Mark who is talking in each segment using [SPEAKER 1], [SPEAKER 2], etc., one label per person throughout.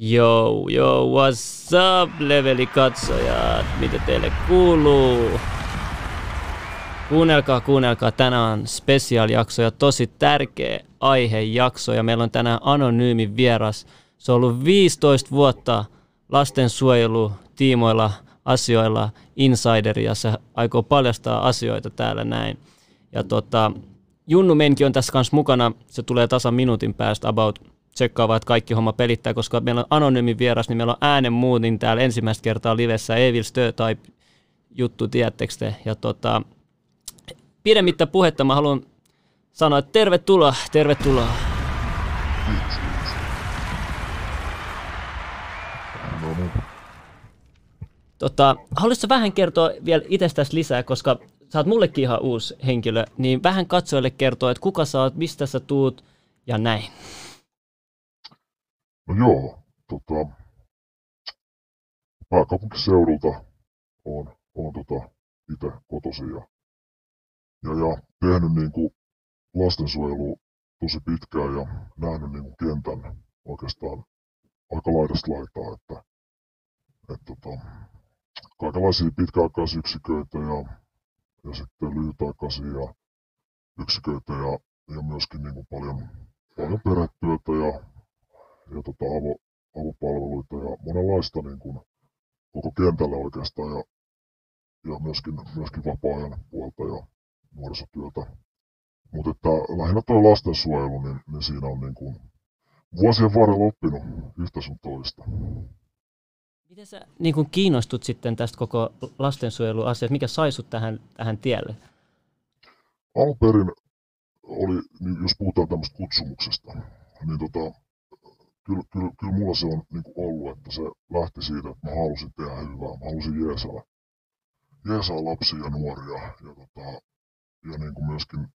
[SPEAKER 1] Yo, yo, what's up, leveli katsojat? Mitä teille kuuluu? Kuunnelkaa, kuunnelkaa. Tänään on special-jakso ja tosi tärkeä aihejakso. Ja meillä on tänään anonyymi vieras. Se on ollut 15 vuotta lastensuojelu tiimoilla asioilla insideri ja se aikoo paljastaa asioita täällä näin. Ja tota, Junnu Menki on tässä kanssa mukana. Se tulee tasan minuutin päästä about tsekkaavat, että kaikki homma pelittää, koska meillä on anonyymi vieras, niin meillä on äänen muutin täällä ensimmäistä kertaa livessä Evil Stötype juttu, tiedättekö te? Ja tota, pidemmittä puhetta mä haluan sanoa, että tervetuloa, tervetuloa. Tota, haluaisitko vähän kertoa vielä itsestäsi lisää, koska sä oot mullekin ihan uusi henkilö, niin vähän katsojille kertoa, että kuka sä oot, mistä sä tuut ja näin.
[SPEAKER 2] No joo, tota, pääkaupunkiseudulta on, on tota, itse kotoisin ja, ja, ja tehnyt niin kuin lastensuojelua tosi pitkään ja nähnyt niin kuin kentän oikeastaan aika laidasta laitaa, että, että tota, kaikenlaisia pitkäaikaisyksiköitä ja, ja sitten lyhytaikaisia ja yksiköitä ja, ja myöskin niin kuin paljon, paljon perhetyötä ja, ja tota avo, avopalveluita ja monenlaista niin kuin, koko kentällä oikeastaan ja, ja myöskin, myöskin vapaa-ajan puolta ja nuorisotyötä. Mutta että lähinnä tuo lastensuojelu, niin, niin siinä on niin kuin vuosien varrella oppinut yhtä sun toista.
[SPEAKER 1] Miten sä niin kun kiinnostut sitten tästä koko lastensuojeluasiasta? Mikä sai sut tähän, tähän tielle?
[SPEAKER 2] Alun perin oli, niin jos puhutaan tämmöistä kutsumuksesta, niin tota, kyllä, kyllä, kyllä mulla se on niin kuin ollut, että se lähti siitä, että mä halusin tehdä hyvää, mä halusin jeesaa, jeesaa lapsia ja nuoria ja, tota, ja niin kuin myöskin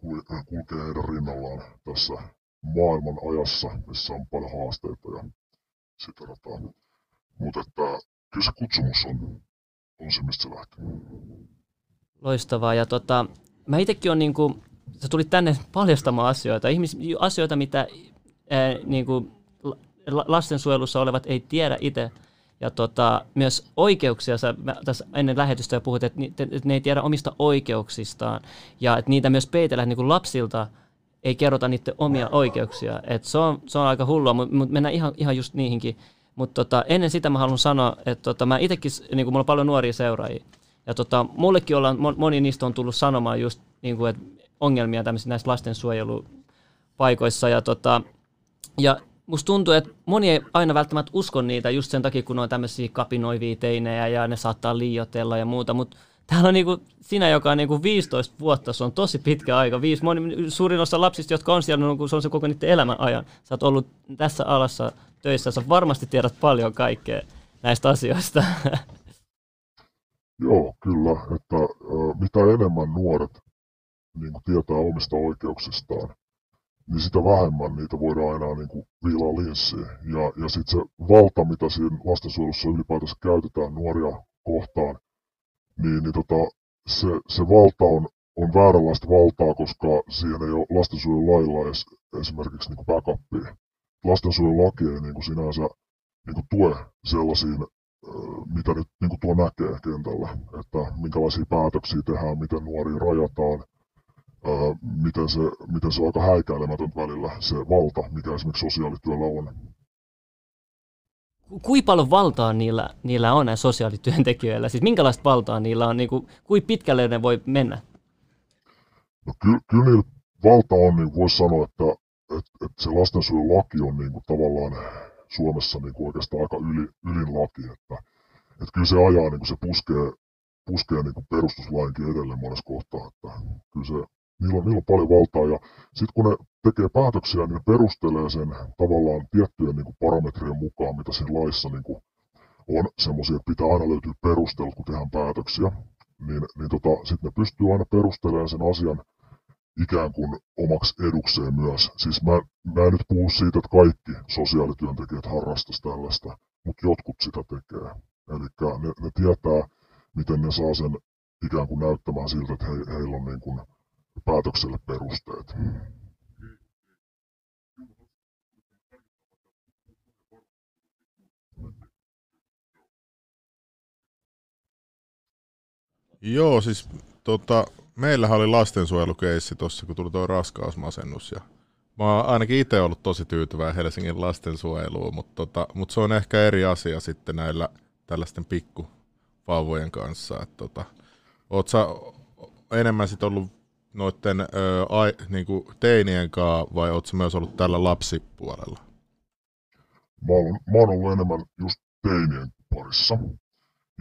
[SPEAKER 2] kulkea heidän rinnallaan tässä maailman ajassa, missä on paljon haasteita ja sitä tota, mutta että kyllä se kutsumus on, on se, mistä se lähtee.
[SPEAKER 1] Loistavaa. Ja tota, mä itsekin on niinku, sä tulit tänne paljastamaan asioita, ihmis, asioita, mitä ää, niinku, lastensuojelussa olevat ei tiedä itse. Ja tota, myös oikeuksia, sä mä tässä ennen lähetystä puhut, että, ni, että ne ei tiedä omista oikeuksistaan. Ja että niitä myös peitellään niin lapsilta, ei kerrota niiden omia oikeuksia. Et se, on, se on aika hullua, mutta mut mennään ihan, ihan just niihinkin. Mutta tota, ennen sitä mä haluan sanoa, että tota, mä itsekin, niin mulla on paljon nuoria seuraajia, ja tota, mullekin ollaan, moni niistä on tullut sanomaan just niin kuin, että ongelmia tämmöisissä näissä lastensuojelupaikoissa. Ja, tota, ja musta tuntuu, että moni ei aina välttämättä usko niitä just sen takia, kun on tämmöisiä kapinoivia teinejä ja ne saattaa liioitella ja muuta, mutta täällä on niinku sinä, joka on niinku 15 vuotta, se on tosi pitkä aika. Viisi, moni, suurin osa lapsista, jotka on siellä, no, se on se koko niiden elämän ajan. Sä oot ollut tässä alassa töissä, sä varmasti tiedät paljon kaikkea näistä asioista.
[SPEAKER 2] Joo, kyllä. Että mitä enemmän nuoret niin tietää omista oikeuksistaan, niin sitä vähemmän niitä voidaan enää niin kuin viilaa linssiin. Ja, ja sitten se valta, mitä siinä lastensuojelussa ylipäätänsä käytetään nuoria kohtaan, niin, niin tota, se, se valta on, on vääränlaista valtaa, koska siihen ei ole lastensuojelulailla edes esimerkiksi niin backupia. Lastensuojelulaki ei niin kuin sinänsä niin kuin tue sellaisiin, mitä nyt niin kuin tuo näkee kentällä, että minkälaisia päätöksiä tehdään, miten nuoria rajataan, miten se, miten se on aika häikäilemätön välillä se valta, mikä esimerkiksi sosiaalityöllä on
[SPEAKER 1] kuinka paljon valtaa niillä, niillä on näillä sosiaalityöntekijöillä? Siis minkälaista valtaa niillä on? Niin kuin, kuinka pitkälle ne voi mennä?
[SPEAKER 2] No kyllä, kyllä niillä valta on, niin voisi sanoa, että, että, että se lastensuojelulaki on niin kuin tavallaan Suomessa niin kuin oikeastaan aika yli, ylin laki. Että, että kyllä se ajaa, niin kuin se puskee, puskee niin kuin perustuslainkin edelleen monessa kohtaa. Että kyllä se, niillä on, niillä on paljon valtaa ja sitten kun ne tekee päätöksiä, niin ne perustelee sen tavallaan tiettyjen niin kuin parametrien mukaan, mitä siinä laissa niin kuin on semmoisia, että pitää aina löytyä perustelut, kun tehdään päätöksiä. Niin, niin tota, sitten ne pystyy aina perustelemaan sen asian ikään kuin omaksi edukseen myös. Siis mä, mä en nyt puhu siitä, että kaikki sosiaalityöntekijät harrastaisi tällaista, mutta jotkut sitä tekee. Eli ne, ne tietää, miten ne saa sen ikään kuin näyttämään siltä, että he, heillä on niin kuin päätökselle perusteet.
[SPEAKER 3] Joo, siis tota, meillähän oli lastensuojelukeissi tuossa, kun tuli tuo raskausmasennus. Ja mä oon ainakin itse ollut tosi tyytyväinen Helsingin lastensuojeluun, mutta, tota, mutta se on ehkä eri asia sitten näillä tällaisten pikkuvauvojen kanssa. Et, tota, oot sä enemmän sit ollut noiden ö, ai, niinku teinien kanssa vai ootko myös ollut tällä lapsipuolella?
[SPEAKER 2] Mä oon, mä oon ollut enemmän just teinien parissa.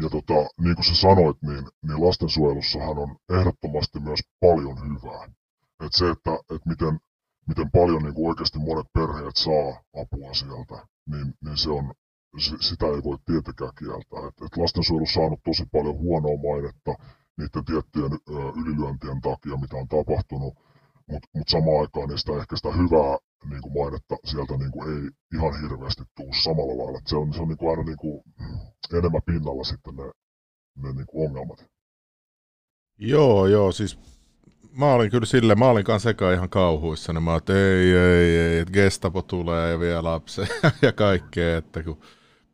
[SPEAKER 2] Ja tota, niin kuin sä sanoit, niin, niin lastensuojelussahan on ehdottomasti myös paljon hyvää. Et se, että et miten, miten paljon niin kuin oikeasti monet perheet saa apua sieltä, niin, niin se on, sitä ei voi tietenkään kieltää. Et, et lastensuojelussa on saanut tosi paljon huonoa mainetta niiden tiettyjen ylilyöntien takia, mitä on tapahtunut, mutta mut samaan aikaan sitä ehkä sitä hyvää niin kuin mainetta sieltä niin kuin ei ihan hirveästi tuu samalla lailla. Et se on, se on niin kuin aina niin kuin enemmän pinnalla sitten ne, ne niin kuin ongelmat.
[SPEAKER 3] Joo, joo, siis mä olin kyllä sille, mä olin kanssa ihan kauhuissa, niin mä että ei, ei, ei, että Gestapo tulee ja vie lapsen ja kaikkea, että kun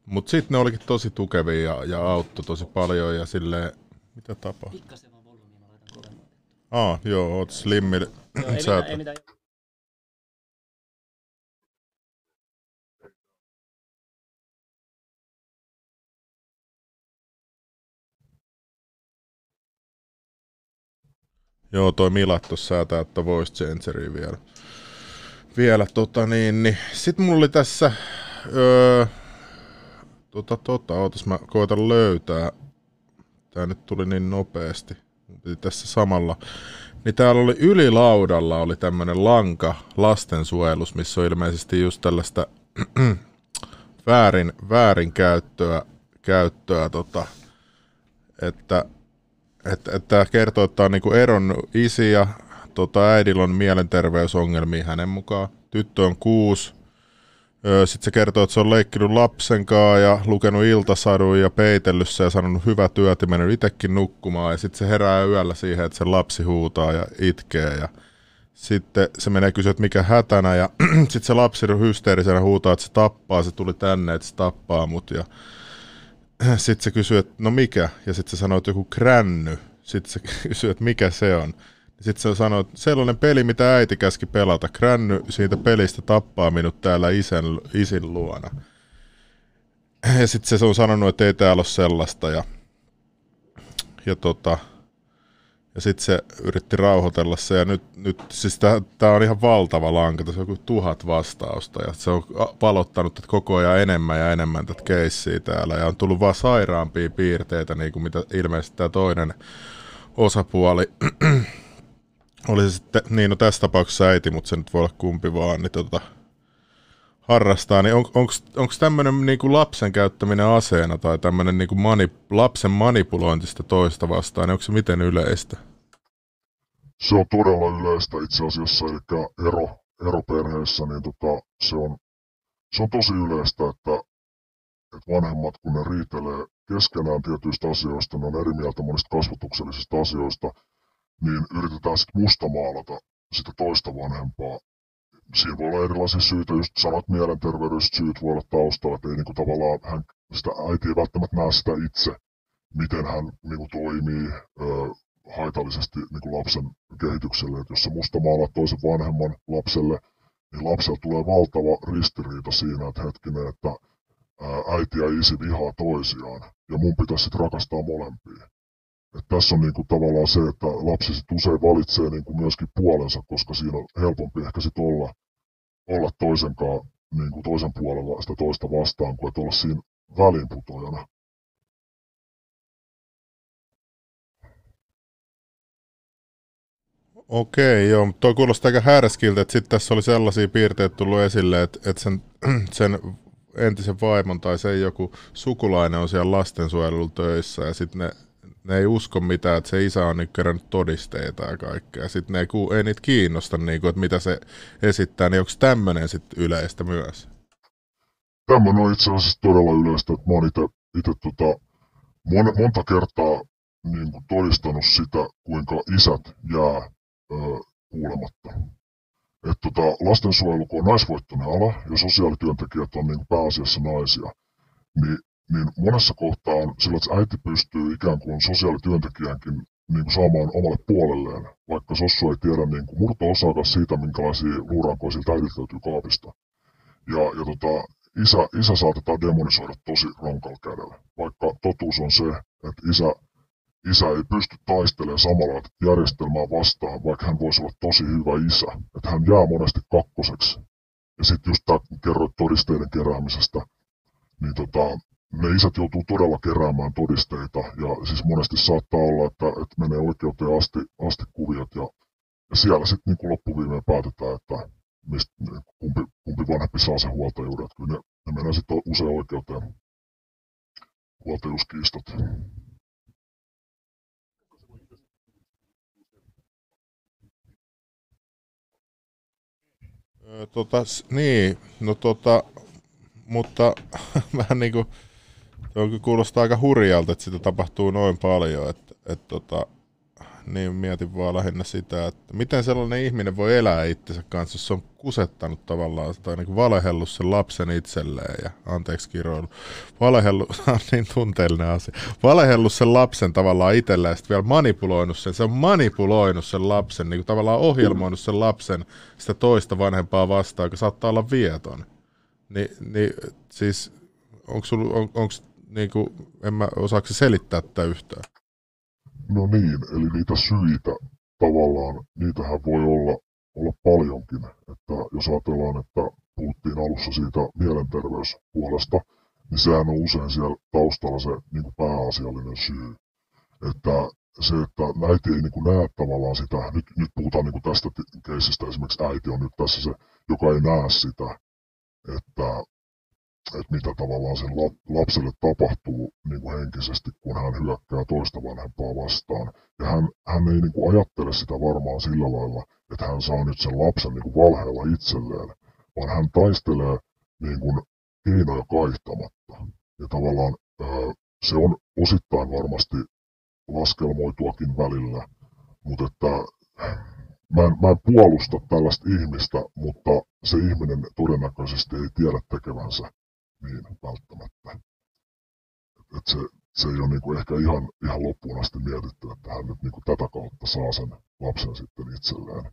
[SPEAKER 3] mutta sitten ne olikin tosi tukevia ja, ja auttoi tosi paljon ja sille mitä tapahtuu? Pikkasen vaan volyymiä, mä laitan kovemmin. Ah, joo, oot slimmille. Joo, ei, mitään, ei mitään. Joo, toi Milat tuossa säätää, että voice changeri vielä. Vielä tota niin, niin. Sitten mulla oli tässä, öö, tota tota, ootas mä koitan löytää. Tää nyt tuli niin nopeasti. Piti tässä samalla. Niin täällä oli ylilaudalla oli tämmönen lanka lastensuojelus, missä on ilmeisesti just tällaista väärin, väärin käyttöä, käyttöä tota, että että, että tämä kertoo, että tämä on niinku eron isi ja tota, äidillä on mielenterveysongelmia hänen mukaan. Tyttö on kuusi. Sitten se kertoo, että se on leikkinyt lapsen kanssa ja lukenut iltasadun ja peitellyt ja sanonut hyvä työt ja mennyt itsekin nukkumaan. Ja sitten se herää yöllä siihen, että se lapsi huutaa ja itkee. Ja sitten se menee kysyä, että mikä hätänä. Ja sitten se lapsi hysteerisenä huutaa, että se tappaa. Se tuli tänne, että se tappaa mut. Ja sitten se kysyy, että no mikä? Ja sitten se sanoo, että joku kränny. Sitten se kysyy, että mikä se on. Sitten se sanoo, että sellainen peli, mitä äiti käski pelata. Kränny siitä pelistä tappaa minut täällä isän, isin luona. Ja sitten se on sanonut, että ei täällä ole sellaista. Ja, ja tota, ja sitten se yritti rauhoitella se, ja nyt, nyt siis tämä on ihan valtava lanka, tässä on joku tuhat vastausta, ja se on palottanut tätä koko ajan enemmän ja enemmän tätä keissiä täällä, ja on tullut vaan sairaampia piirteitä, niin kuin mitä ilmeisesti tämä toinen osapuoli oli se sitten, niin no tässä tapauksessa äiti, mutta se nyt voi olla kumpi vaan, niin tota, harrastaa, niin on, onko tämmöinen niinku lapsen käyttäminen aseena tai tämmöinen niinku mani, lapsen manipulointista toista vastaan, niin onko se miten yleistä?
[SPEAKER 2] Se on todella yleistä itse asiassa, eli ero, eroperheessä, niin tota, se, on, se on tosi yleistä, että, että vanhemmat kun ne riitelee keskenään tietyistä asioista, ne on eri mieltä monista kasvatuksellisista asioista, niin yritetään sitten mustamaalata sitä toista vanhempaa siinä voi olla erilaisia syitä, just sanot mielenterveydelliset syyt voi olla taustalla, että ei niinku tavallaan hän, sitä äiti ei välttämättä näe sitä itse, miten hän niinku toimii ö, haitallisesti niinku lapsen kehitykselle. Et jos sä musta maalaat toisen vanhemman lapselle, niin lapsella tulee valtava ristiriita siinä, että hetkinen, että äiti ja isi vihaa toisiaan, ja mun pitäisi sitten rakastaa molempia. Et tässä on niinku tavallaan se, että lapsi sit usein valitsee niinku myöskin puolensa, koska siinä on helpompi ehkä sit olla, olla toisen, kaa, niinku toisen puolella sitä toista vastaan, kuin olla siinä välinputojana.
[SPEAKER 3] Okei, joo, mutta tuo kuulostaa aika härskiltä, että sitten tässä oli sellaisia piirteitä tullut esille, että, että sen, sen entisen vaimon tai sen joku sukulainen on siellä lastensuojelulla töissä ja sitten ne ne ei usko mitään, että se isä on nyt kerännyt todisteita ja kaikkea. Sitten ne ei, ei niitä kiinnosta, niin kuin, että mitä se esittää, niin onko tämmöinen sitten yleistä myös?
[SPEAKER 2] Tämmöinen on itse asiassa todella yleistä, että mä oon itse tota, mon, monta kertaa niin kuin todistanut sitä, kuinka isät jää ö, kuulematta. Et tota, lastensuojelu, kun on naisvoittoinen ala ja sosiaalityöntekijät on niin pääasiassa naisia, niin niin monessa kohtaa on sillä, että äiti pystyy ikään kuin sosiaalityöntekijänkin niin kuin saamaan omalle puolelleen, vaikka Sossu ei tiedä niin kuin murto-osaakaan siitä, minkälaisia luurankoja siltä äidiltä kaapista. Ja, ja tota, isä, isä saatetaan demonisoida tosi ronkalla kädellä, vaikka totuus on se, että isä, isä ei pysty taistelemaan samalla järjestelmää vastaan, vaikka hän voisi olla tosi hyvä isä. Että hän jää monesti kakkoseksi. Ja sitten just tämä kerroit todisteiden keräämisestä, niin tota, ne isät joutuu todella keräämään todisteita ja siis monesti saattaa olla, että, että menee oikeuteen asti, asti kuviot ja, ja siellä sitten niin loppuviimeen päätetään, että mistä, kumpi, kumpi vanhempi saa sen huoltajuuden. Että kyllä ne, ne menee sitten usein oikeuteen huoltajuuskiistat.
[SPEAKER 3] Tota, niin, no tota, mutta vähän niin kuin Tuo kuulostaa aika hurjalta, että sitä tapahtuu noin paljon, että, että tota, niin mietin vaan lähinnä sitä, että miten sellainen ihminen voi elää itsensä kanssa, jos se on kusettanut tavallaan tai niin valehellut sen lapsen itselleen ja anteeksi kiroilu. Valehellut, niin tunteellinen asia. Valehellut sen lapsen tavallaan itselleen ja sitten vielä manipuloinut sen. Se on manipuloinut sen lapsen, niin kuin tavallaan ohjelmoinut sen lapsen sitä toista vanhempaa vastaan, joka saattaa olla vieton. Ni, niin siis onko on, niin kuin, en mä osaako selittää tätä yhtään.
[SPEAKER 2] No niin, eli niitä syitä tavallaan, niitähän voi olla, olla paljonkin. Että jos ajatellaan, että puhuttiin alussa siitä mielenterveyspuolesta, niin sehän on usein siellä taustalla se niin kuin pääasiallinen syy. Että se, että äiti ei niin kuin näe tavallaan sitä, nyt, nyt puhutaan niin kuin tästä keisistä, esimerkiksi äiti on nyt tässä se, joka ei näe sitä, että että mitä tavallaan sen lapselle tapahtuu niin kuin henkisesti, kun hän hyökkää toista vanhempaa vastaan. Ja hän, hän ei niin kuin ajattele sitä varmaan sillä lailla, että hän saa nyt sen lapsen niin kuin valheella itselleen, vaan hän taistelee niin kuin keinoja kaihtamatta. Ja tavallaan se on osittain varmasti laskelmoituakin välillä, mutta että mä en, mä en puolusta tällaista ihmistä, mutta se ihminen todennäköisesti ei tiedä tekevänsä niin välttämättä. Et se, se ei ole niinku ehkä ihan, ihan loppuun asti mietitty, että hän nyt niinku tätä kautta saa sen lapsen sitten itselleen.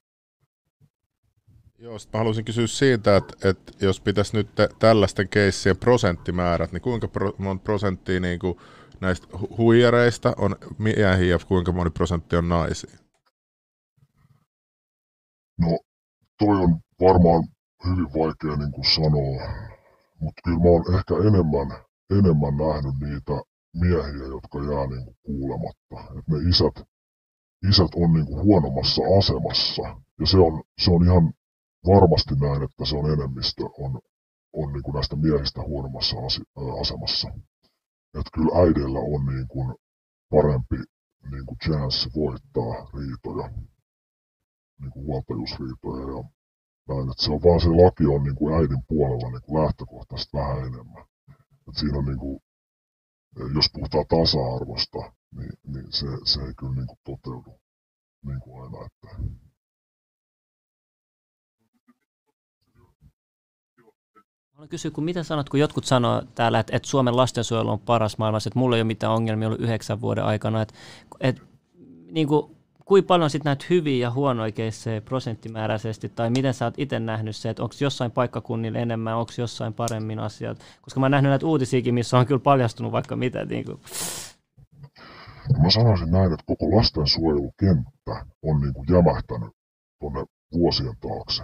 [SPEAKER 3] Joo, mä haluaisin kysyä siitä, että, että jos pitäisi nyt tällaisten keissien prosenttimäärät, niin kuinka pro, monta prosenttia niin kuin näistä huijareista on miehiä ja kuinka moni prosentti on naisia?
[SPEAKER 2] No, toi on varmaan hyvin vaikea niin kuin sanoa mutta kyllä mä oon ehkä enemmän, enemmän nähnyt niitä miehiä, jotka jää niinku kuulematta. Että ne isät, isät on niinku huonommassa asemassa. Ja se on, se on ihan varmasti näin, että se on enemmistö on, on niinku näistä miehistä huonommassa asemassa. Että kyllä äidillä on niinku parempi niinku chanssi voittaa riitoja, niinku huoltajuusriitoja ja näin, että se on vaan se laki on niin kuin äidin puolella niin kuin lähtökohtaisesti vähän enemmän. Et siinä on niin kuin, jos puhutaan tasa-arvosta, niin, niin se, se ei kyllä niin kuin toteudu niin kuin aina. Että...
[SPEAKER 1] Haluan kysyä, kun mitä sanot, kun jotkut sanoo täällä, että, että Suomen lastensuojelu on paras maailmassa, että mulla ei ole mitään ongelmia ollut yhdeksän vuoden aikana, että, että niin kuin, kuinka paljon sitten näitä hyviä ja huonoja keissejä prosenttimääräisesti, tai miten sä oot itse nähnyt se, että onko jossain paikkakunnilla enemmän, onko jossain paremmin asiat, koska mä oon nähnyt näitä uutisiakin, missä on kyllä paljastunut vaikka mitä. Niin kuin.
[SPEAKER 2] Mä sanoisin näin, että koko lastensuojelukenttä on niin kuin jämähtänyt tuonne vuosien taakse.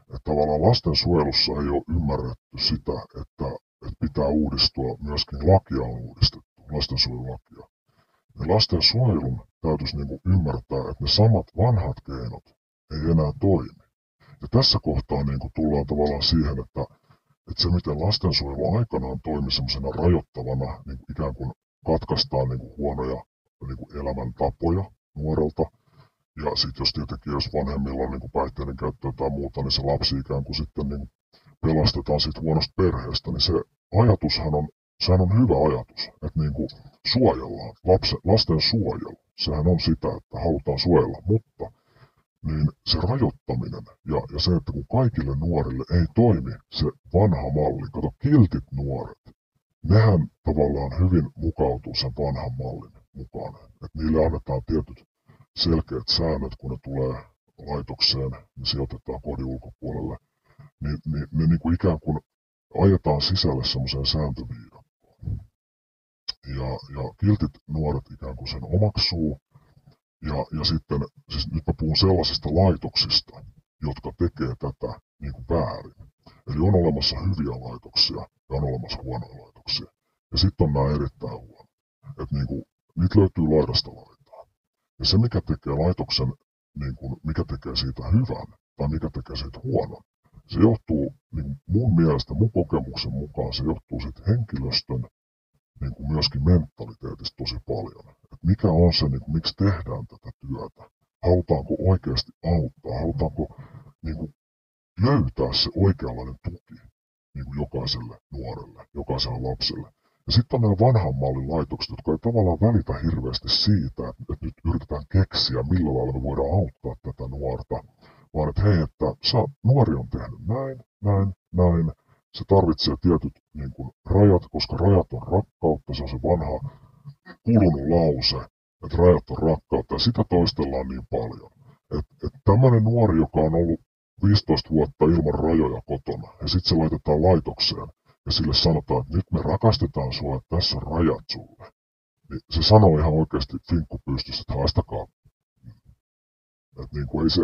[SPEAKER 2] Että tavallaan lastensuojelussa ei ole ymmärretty sitä, että, että pitää uudistua, myöskin lakia on uudistettu, lastensuojelulakia. Ja lastensuojelun täytyisi niin kuin ymmärtää, että ne samat vanhat keinot ei enää toimi. Ja tässä kohtaa niin kuin tullaan tavallaan siihen, että, että se miten lastensuojelu aikanaan toimi semmoisena rajoittavana, niin kuin ikään kuin katkaistaan niin kuin huonoja niin kuin elämäntapoja nuorelta. Ja sitten jos tietenkin, jos vanhemmilla on niin kuin päihteiden käyttöä tai muuta, niin se lapsi ikään kuin sitten niin kuin pelastetaan siitä huonosta perheestä, niin se ajatushan on, sehän on hyvä ajatus, että niin kuin suojellaan, lapsen, lasten suojelu sehän on sitä, että halutaan suojella, mutta niin se rajoittaminen ja, ja se, että kun kaikille nuorille ei toimi se vanha malli, kato kiltit nuoret, nehän tavallaan hyvin mukautuu sen vanhan mallin mukaan. Että niille annetaan tietyt selkeät säännöt, kun ne tulee laitokseen, niin sijoitetaan kodin ulkopuolelle. Niin, niin ne niin kuin ikään kuin ajetaan sisälle semmoiseen sääntöviidakkoon. Ja, ja kiltit nuoret ikään kuin sen omaksuu. Ja, ja sitten, siis nyt mä puhun sellaisista laitoksista, jotka tekee tätä niin kuin väärin. Eli on olemassa hyviä laitoksia ja on olemassa huonoja laitoksia. Ja sitten on nämä erittäin huono. Että niin niitä löytyy laidasta laitaan. Ja se, mikä tekee laitoksen, niin kuin, mikä tekee siitä hyvän tai mikä tekee siitä huonon, se johtuu niin mun mielestä, mun kokemuksen mukaan, se johtuu sitten henkilöstön niin kuin myöskin mentaliteetista tosi paljon. Et mikä on se, niin kuin, miksi tehdään tätä työtä? Halutaanko oikeasti auttaa? Halutaanko niin kuin, löytää se oikeanlainen tuki niin kuin jokaiselle nuorelle, jokaiselle lapselle? Ja sitten on nämä vanhan mallin laitokset, jotka ei tavallaan välitä hirveästi siitä, että, nyt yritetään keksiä, millä lailla me voidaan auttaa tätä nuorta, vaan että hei, että sä, nuori on tehnyt näin, näin, näin, se tarvitsee tietyt niin kuin, rajat, koska rajat on rakkautta, se on se vanha kulunut lause, että rajat on rakkautta, ja sitä toistellaan niin paljon. Että et tämmöinen nuori, joka on ollut 15 vuotta ilman rajoja kotona, ja sitten se laitetaan laitokseen, ja sille sanotaan, että nyt me rakastetaan sua, että tässä on rajat sulle. Niin se sanoo ihan oikeasti finkku pystyssä, että haistakaa. Että niin kuin ei se,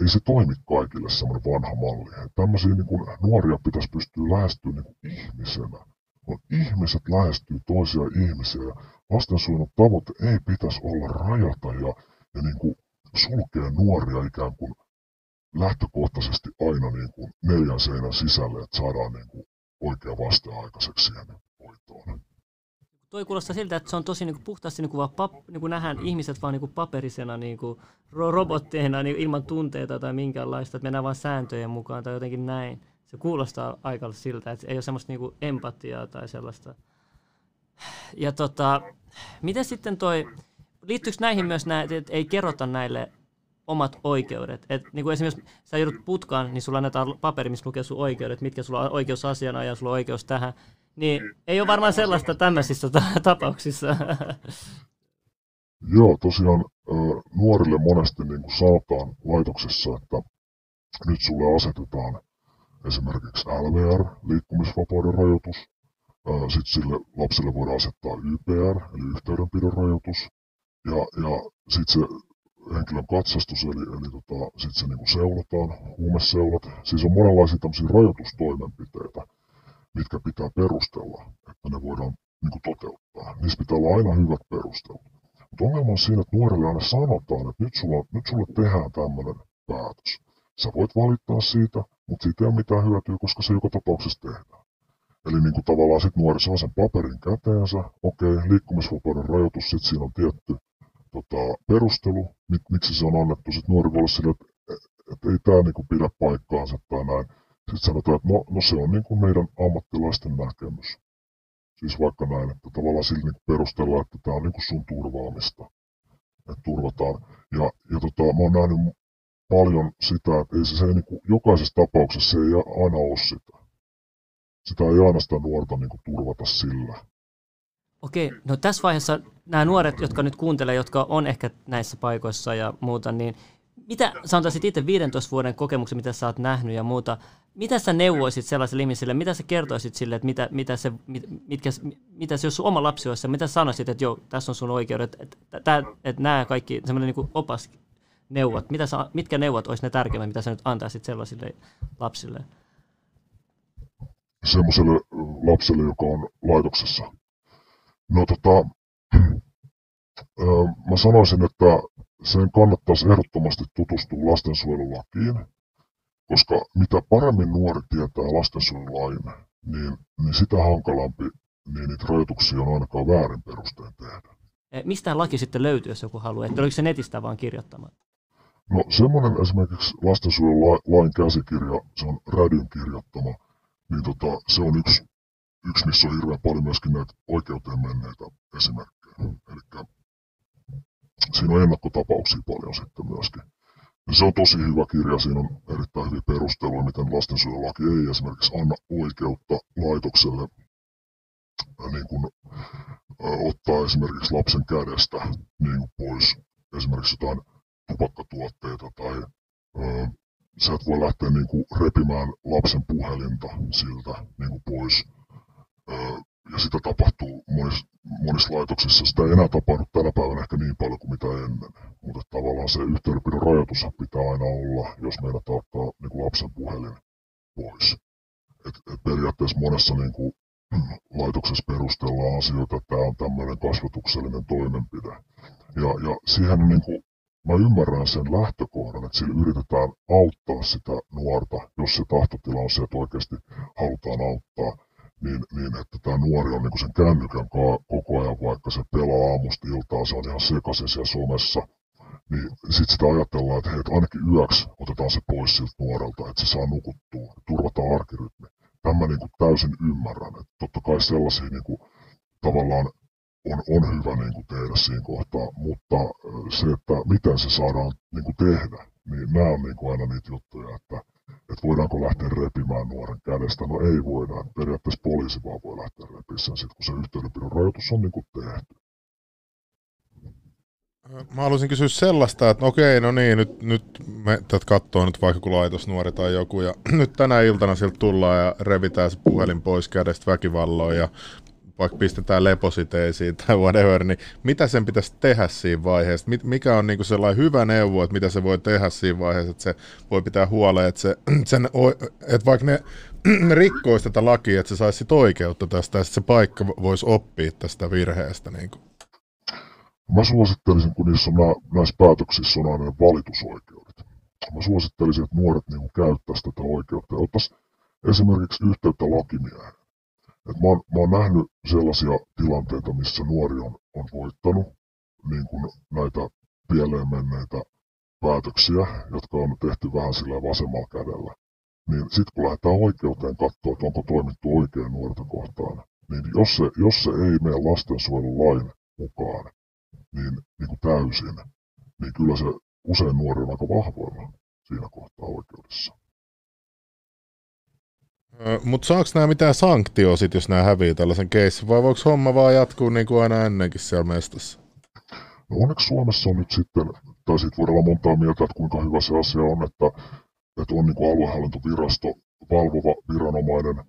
[SPEAKER 2] ei se toimi kaikille semmoinen vanha malli. Tämmöisiä niin nuoria pitäisi pystyä lähestyä niin kuin ihmisenä. On ihmiset lähestyy toisia ihmisiä ja lastensuojelun tavoite ei pitäisi olla rajata ja, ja niin kuin sulkea nuoria ikään kuin lähtökohtaisesti aina niin kuin neljän seinän sisälle, että saadaan niin kuin oikea vaste aikaiseksi siihen hoitoon.
[SPEAKER 1] Toi kuulostaa siltä, että se on tosi niin kuin puhtaasti niin kuin vaan pap, niin kuin nähdään ihmiset vaan niin kuin paperisena niin kuin robotteina niin ilman tunteita tai minkäänlaista, että mennään vain sääntöjen mukaan tai jotenkin näin. Se kuulostaa aika siltä, että ei ole semmoista niin kuin empatiaa tai sellaista. Ja tota, miten sitten toi, liittyykö näihin myös nämä, että ei kerrota näille omat oikeudet. Et, niin kuin esimerkiksi sä joudut putkaan, niin sulla annetaan paperi, missä lukee sun oikeudet, mitkä sulla on oikeus asiana ja sulla on oikeus tähän. Niin ei ole varmaan sellaista tämmöisissä tapauksissa.
[SPEAKER 2] Joo, tosiaan nuorille monesti niin kuin sanotaan laitoksessa, että nyt sulle asetetaan esimerkiksi LVR, liikkumisvapauden rajoitus. Sitten sille lapselle voidaan asettaa YPR, eli yhteydenpidon rajoitus. Ja, ja sitten se henkilön katsastus, eli, eli tota, sitten se niinku seulotaan, huumeseulat. Siis on monenlaisia tämmöisiä rajoitustoimenpiteitä, mitkä pitää perustella, että ne voidaan niinku toteuttaa. Niissä pitää olla aina hyvät perustelut. Mutta ongelma on siinä, että nuorelle aina sanotaan, että nyt sulla, nyt sulle tehdään tämmöinen päätös. Sä voit valittaa siitä, mutta siitä ei ole mitään hyötyä, koska se joka tapauksessa tehdään. Eli niin kuin tavallaan sitten nuori saa sen paperin käteensä, okei, liikkumisvapauden rajoitus, sitten siinä on tietty tota, perustelu, mik, miksi se on annettu. Sitten nuori voi olla sille, että, että ei tämä niinku pidä paikkaansa tai näin. Sitten sanotaan, että no, no se on niinku meidän ammattilaisten näkemys. Siis vaikka näin, että tavallaan sillä niinku perustellaan, että tämä on niinku sun turvaamista. Että turvataan. Ja, ja tota, mä oon nähnyt paljon sitä, että ei se, se niinku, jokaisessa tapauksessa se ei aina ole sitä. Sitä ei aina sitä nuorta niinku turvata sillä.
[SPEAKER 1] Okei, no tässä vaiheessa nämä nuoret, jotka nyt kuuntelee, jotka on ehkä näissä paikoissa ja muuta, niin mitä sanotaan itse 15 vuoden kokemuksen, mitä sä oot nähnyt ja muuta, mitä sä neuvoisit sellaiselle ihmiselle, mitä sä kertoisit sille, että mitä, mitä se, mitkä, mitä se, jos sun oma lapsi olisi, mitä sanoisit, että joo, tässä on sun oikeudet, että, että, että nämä kaikki, semmoinen niin opas neuvot, mitä sä, mitkä neuvot olisi ne tärkeimmät, mitä sä nyt antaisit sellaisille lapsille?
[SPEAKER 2] Semmoiselle lapselle, joka on laitoksessa. No tota, mä sanoisin, että sen kannattaisi ehdottomasti tutustua lastensuojelulakiin, koska mitä paremmin nuori tietää lastensuojelulain, niin, niin sitä hankalampi niin niitä rajoituksia on ainakaan väärin perustein tehdä.
[SPEAKER 1] E, mistä laki sitten löytyy, jos joku haluaa? Että oliko se netistä vaan kirjoittamaan?
[SPEAKER 2] No semmoinen esimerkiksi lastensuojelulain käsikirja, se on Rädyn kirjoittama, niin tota, se on yksi yksi, missä on hirveän paljon myöskin näitä oikeuteen menneitä esimerkkejä. Eli siinä on ennakkotapauksia paljon sitten myöskin. Se on tosi hyvä kirja, siinä on erittäin hyviä perusteluja, miten lastensuojelulaki ei esimerkiksi anna oikeutta laitokselle niin kuin, ottaa esimerkiksi lapsen kädestä niin kuin pois esimerkiksi jotain tupakkatuotteita tai ö, sä et voi lähteä niin kuin, repimään lapsen puhelinta siltä niin kuin, pois. Ö, ja sitä tapahtuu monissa, monissa laitoksissa. Sitä ei enää tapahdu tänä päivänä ehkä niin paljon kuin mitä ennen. Mutta tavallaan se yhteydenpidon rajoitus pitää aina olla, jos meidän ottaa niin kuin lapsen puhelin pois. Et, et periaatteessa monessa niin kuin, laitoksessa perustellaan asioita, että tämä on tämmöinen kasvatuksellinen toimenpide. Ja, ja siihen niin kuin, mä ymmärrän sen lähtökohdan, että sillä yritetään auttaa sitä nuorta, jos se tahtotila on se, että oikeasti halutaan auttaa, niin, niin että tämä nuori on niin sen kännykän koko ajan, vaikka se pelaa aamusta iltaa, se on ihan sekaisin siellä somessa, niin sitten sitä ajatellaan, että hei, että ainakin yöksi otetaan se pois siltä nuorelta, että se saa nukuttua, turvataan arkirytmi. Tämä niin kuin täysin ymmärrän, että totta kai sellaisia niin kuin, tavallaan on, on hyvä niin kuin tehdä siinä kohtaa, mutta se, että miten se saadaan niin kuin tehdä, niin nämä on niin kuin aina niitä juttuja, että, että voidaanko lähteä repimään nuoren kädestä. No ei voida, periaatteessa poliisi vaan voi lähteä repiä sen kun se yhteydenpidon rajoitus on niin kuin tehty.
[SPEAKER 3] Mä haluaisin kysyä sellaista, että okei, no niin, nyt, nyt me tätä katsoo nyt vaikka kun laitosnuori tai joku, ja nyt tänä iltana sieltä tullaan ja revitään se puhelin pois kädestä väkivalloon, ja vaikka pistetään lepositeisiin tai whatever, niin mitä sen pitäisi tehdä siinä vaiheessa? Mikä on niinku sellainen hyvä neuvo, että mitä se voi tehdä siinä vaiheessa, että se voi pitää huoleen, että, se, sen, että vaikka ne, rikkoisi tätä lakia, että se saisi oikeutta tästä, ja se paikka voisi oppia tästä virheestä. Niin kuin.
[SPEAKER 2] Mä suosittelisin, kun niissä on näissä päätöksissä on aina valitusoikeudet. Mä suosittelisin, että nuoret niin käyttäisivät tätä oikeutta ja esimerkiksi yhteyttä lakimieheen et mä, oon, mä oon nähnyt sellaisia tilanteita, missä nuori on, on voittanut niin kuin näitä pieleen menneitä päätöksiä, jotka on tehty vähän sillä vasemmalla kädellä. Niin sitten kun lähdetään oikeuteen katsoa, että onko toimittu oikein nuorta kohtaan, niin jos se, jos se ei mene lastensuojelulain mukaan niin, niin kuin täysin, niin kyllä se usein nuori on aika vahvoilla siinä kohtaa oikeudessa.
[SPEAKER 3] Mutta saako nämä mitään sanktioa sit, jos nämä hävii tällaisen keissin, vai voiko homma vaan jatkuu niin kuin aina ennenkin siellä mestassa?
[SPEAKER 2] No onneksi Suomessa on nyt sitten, tai siitä voidaan olla montaa mieltä, että kuinka hyvä se asia on, että, että on niin kuin aluehallintovirasto, valvova viranomainen,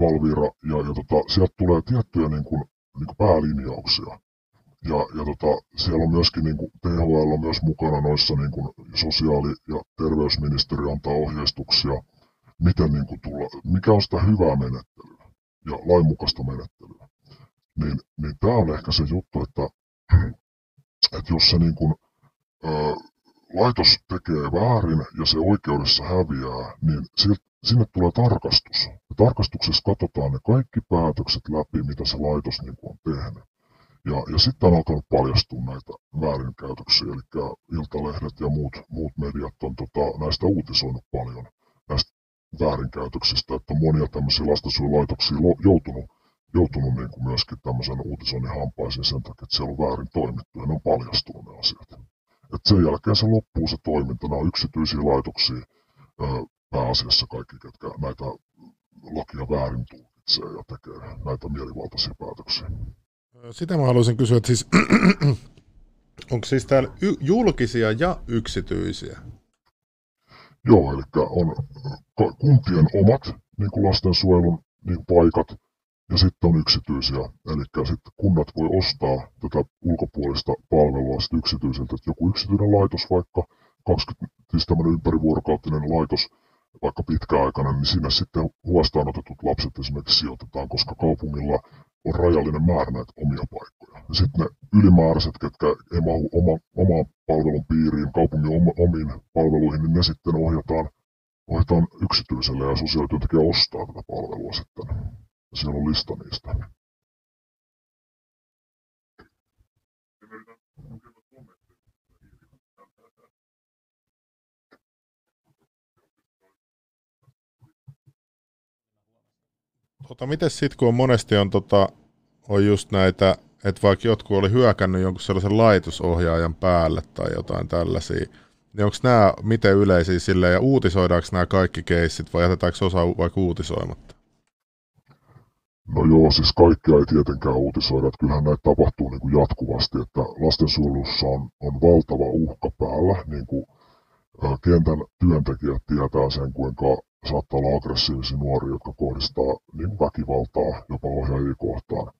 [SPEAKER 2] Valvira, ja, ja tota, sieltä tulee tiettyjä niin kuin, niin kuin päälinjauksia. Ja, ja tota, siellä on myöskin niin kuin, THL on myös mukana noissa niin kuin, sosiaali- ja terveysministeriö antaa ohjeistuksia miten niin kuin tulla, mikä on sitä hyvää menettelyä ja lainmukaista menettelyä. Niin, niin tämä on ehkä se juttu, että, että jos se niin kuin, ää, laitos tekee väärin ja se oikeudessa häviää, niin sinne tulee tarkastus. Ja tarkastuksessa katsotaan ne kaikki päätökset läpi, mitä se laitos niin kuin on tehnyt. Ja, ja sitten on alkanut paljastua näitä väärinkäytöksiä, eli Iltalehdet ja muut, muut mediat on tota, näistä uutisoinut paljon, näistä väärinkäytöksistä, että on monia tämmöisiä lastensuojelulaitoksia joutunut, joutunut niin kuin myöskin tämmöisen uutisoinnin hampaisiin sen takia, että siellä on väärin toimittu ja ne on paljastunut ne asiat. Et sen jälkeen se loppuu se toiminta, nämä on yksityisiä laitoksia pääasiassa kaikki, ketkä näitä lakia väärin tulkitsee ja tekee näitä mielivaltaisia päätöksiä.
[SPEAKER 3] Sitä mä haluaisin kysyä, että siis onko siis täällä julkisia ja yksityisiä
[SPEAKER 2] Joo, eli on kuntien omat niin kuin lastensuojelun niin paikat ja sitten on yksityisiä. Eli sitten kunnat voi ostaa tätä ulkopuolista palvelua sitten yksityiseltä, että joku yksityinen laitos vaikka 20, siis tämmöinen ympärivuorokauttinen laitos, vaikka pitkäaikainen, niin sinne sitten huostaanotetut lapset esimerkiksi sijoitetaan, koska kaupungilla on rajallinen määrä näitä omia paikkoja. Ja sitten ne ylimääräiset, ketkä ei mahu oma, omaan palvelun piiriin, kaupungin oma, omiin palveluihin, niin ne sitten ohjataan, ohjataan yksityiselle ja sosiaalityöntekijä ostaa tätä palvelua sitten. Ja siellä on lista niistä.
[SPEAKER 3] Tota, miten sitten, kun on monesti on, tota, on just näitä, että vaikka jotkut oli hyökännyt jonkun sellaisen laitosohjaajan päälle tai jotain tällaisia, niin onko nämä miten yleisiä sille ja uutisoidaanko nämä kaikki keissit vai jätetäänkö osa vaikka uutisoimatta?
[SPEAKER 2] No joo, siis kaikkea ei tietenkään uutisoida, että kyllähän näitä tapahtuu niin kuin jatkuvasti, että lastensuojelussa on, on valtava uhka päällä, niin kuin kentän työntekijät tietää sen, kuinka saattaa olla aggressiivisia nuoria, jotka kohdistaa niin väkivaltaa jopa ohjaajia kohtaan.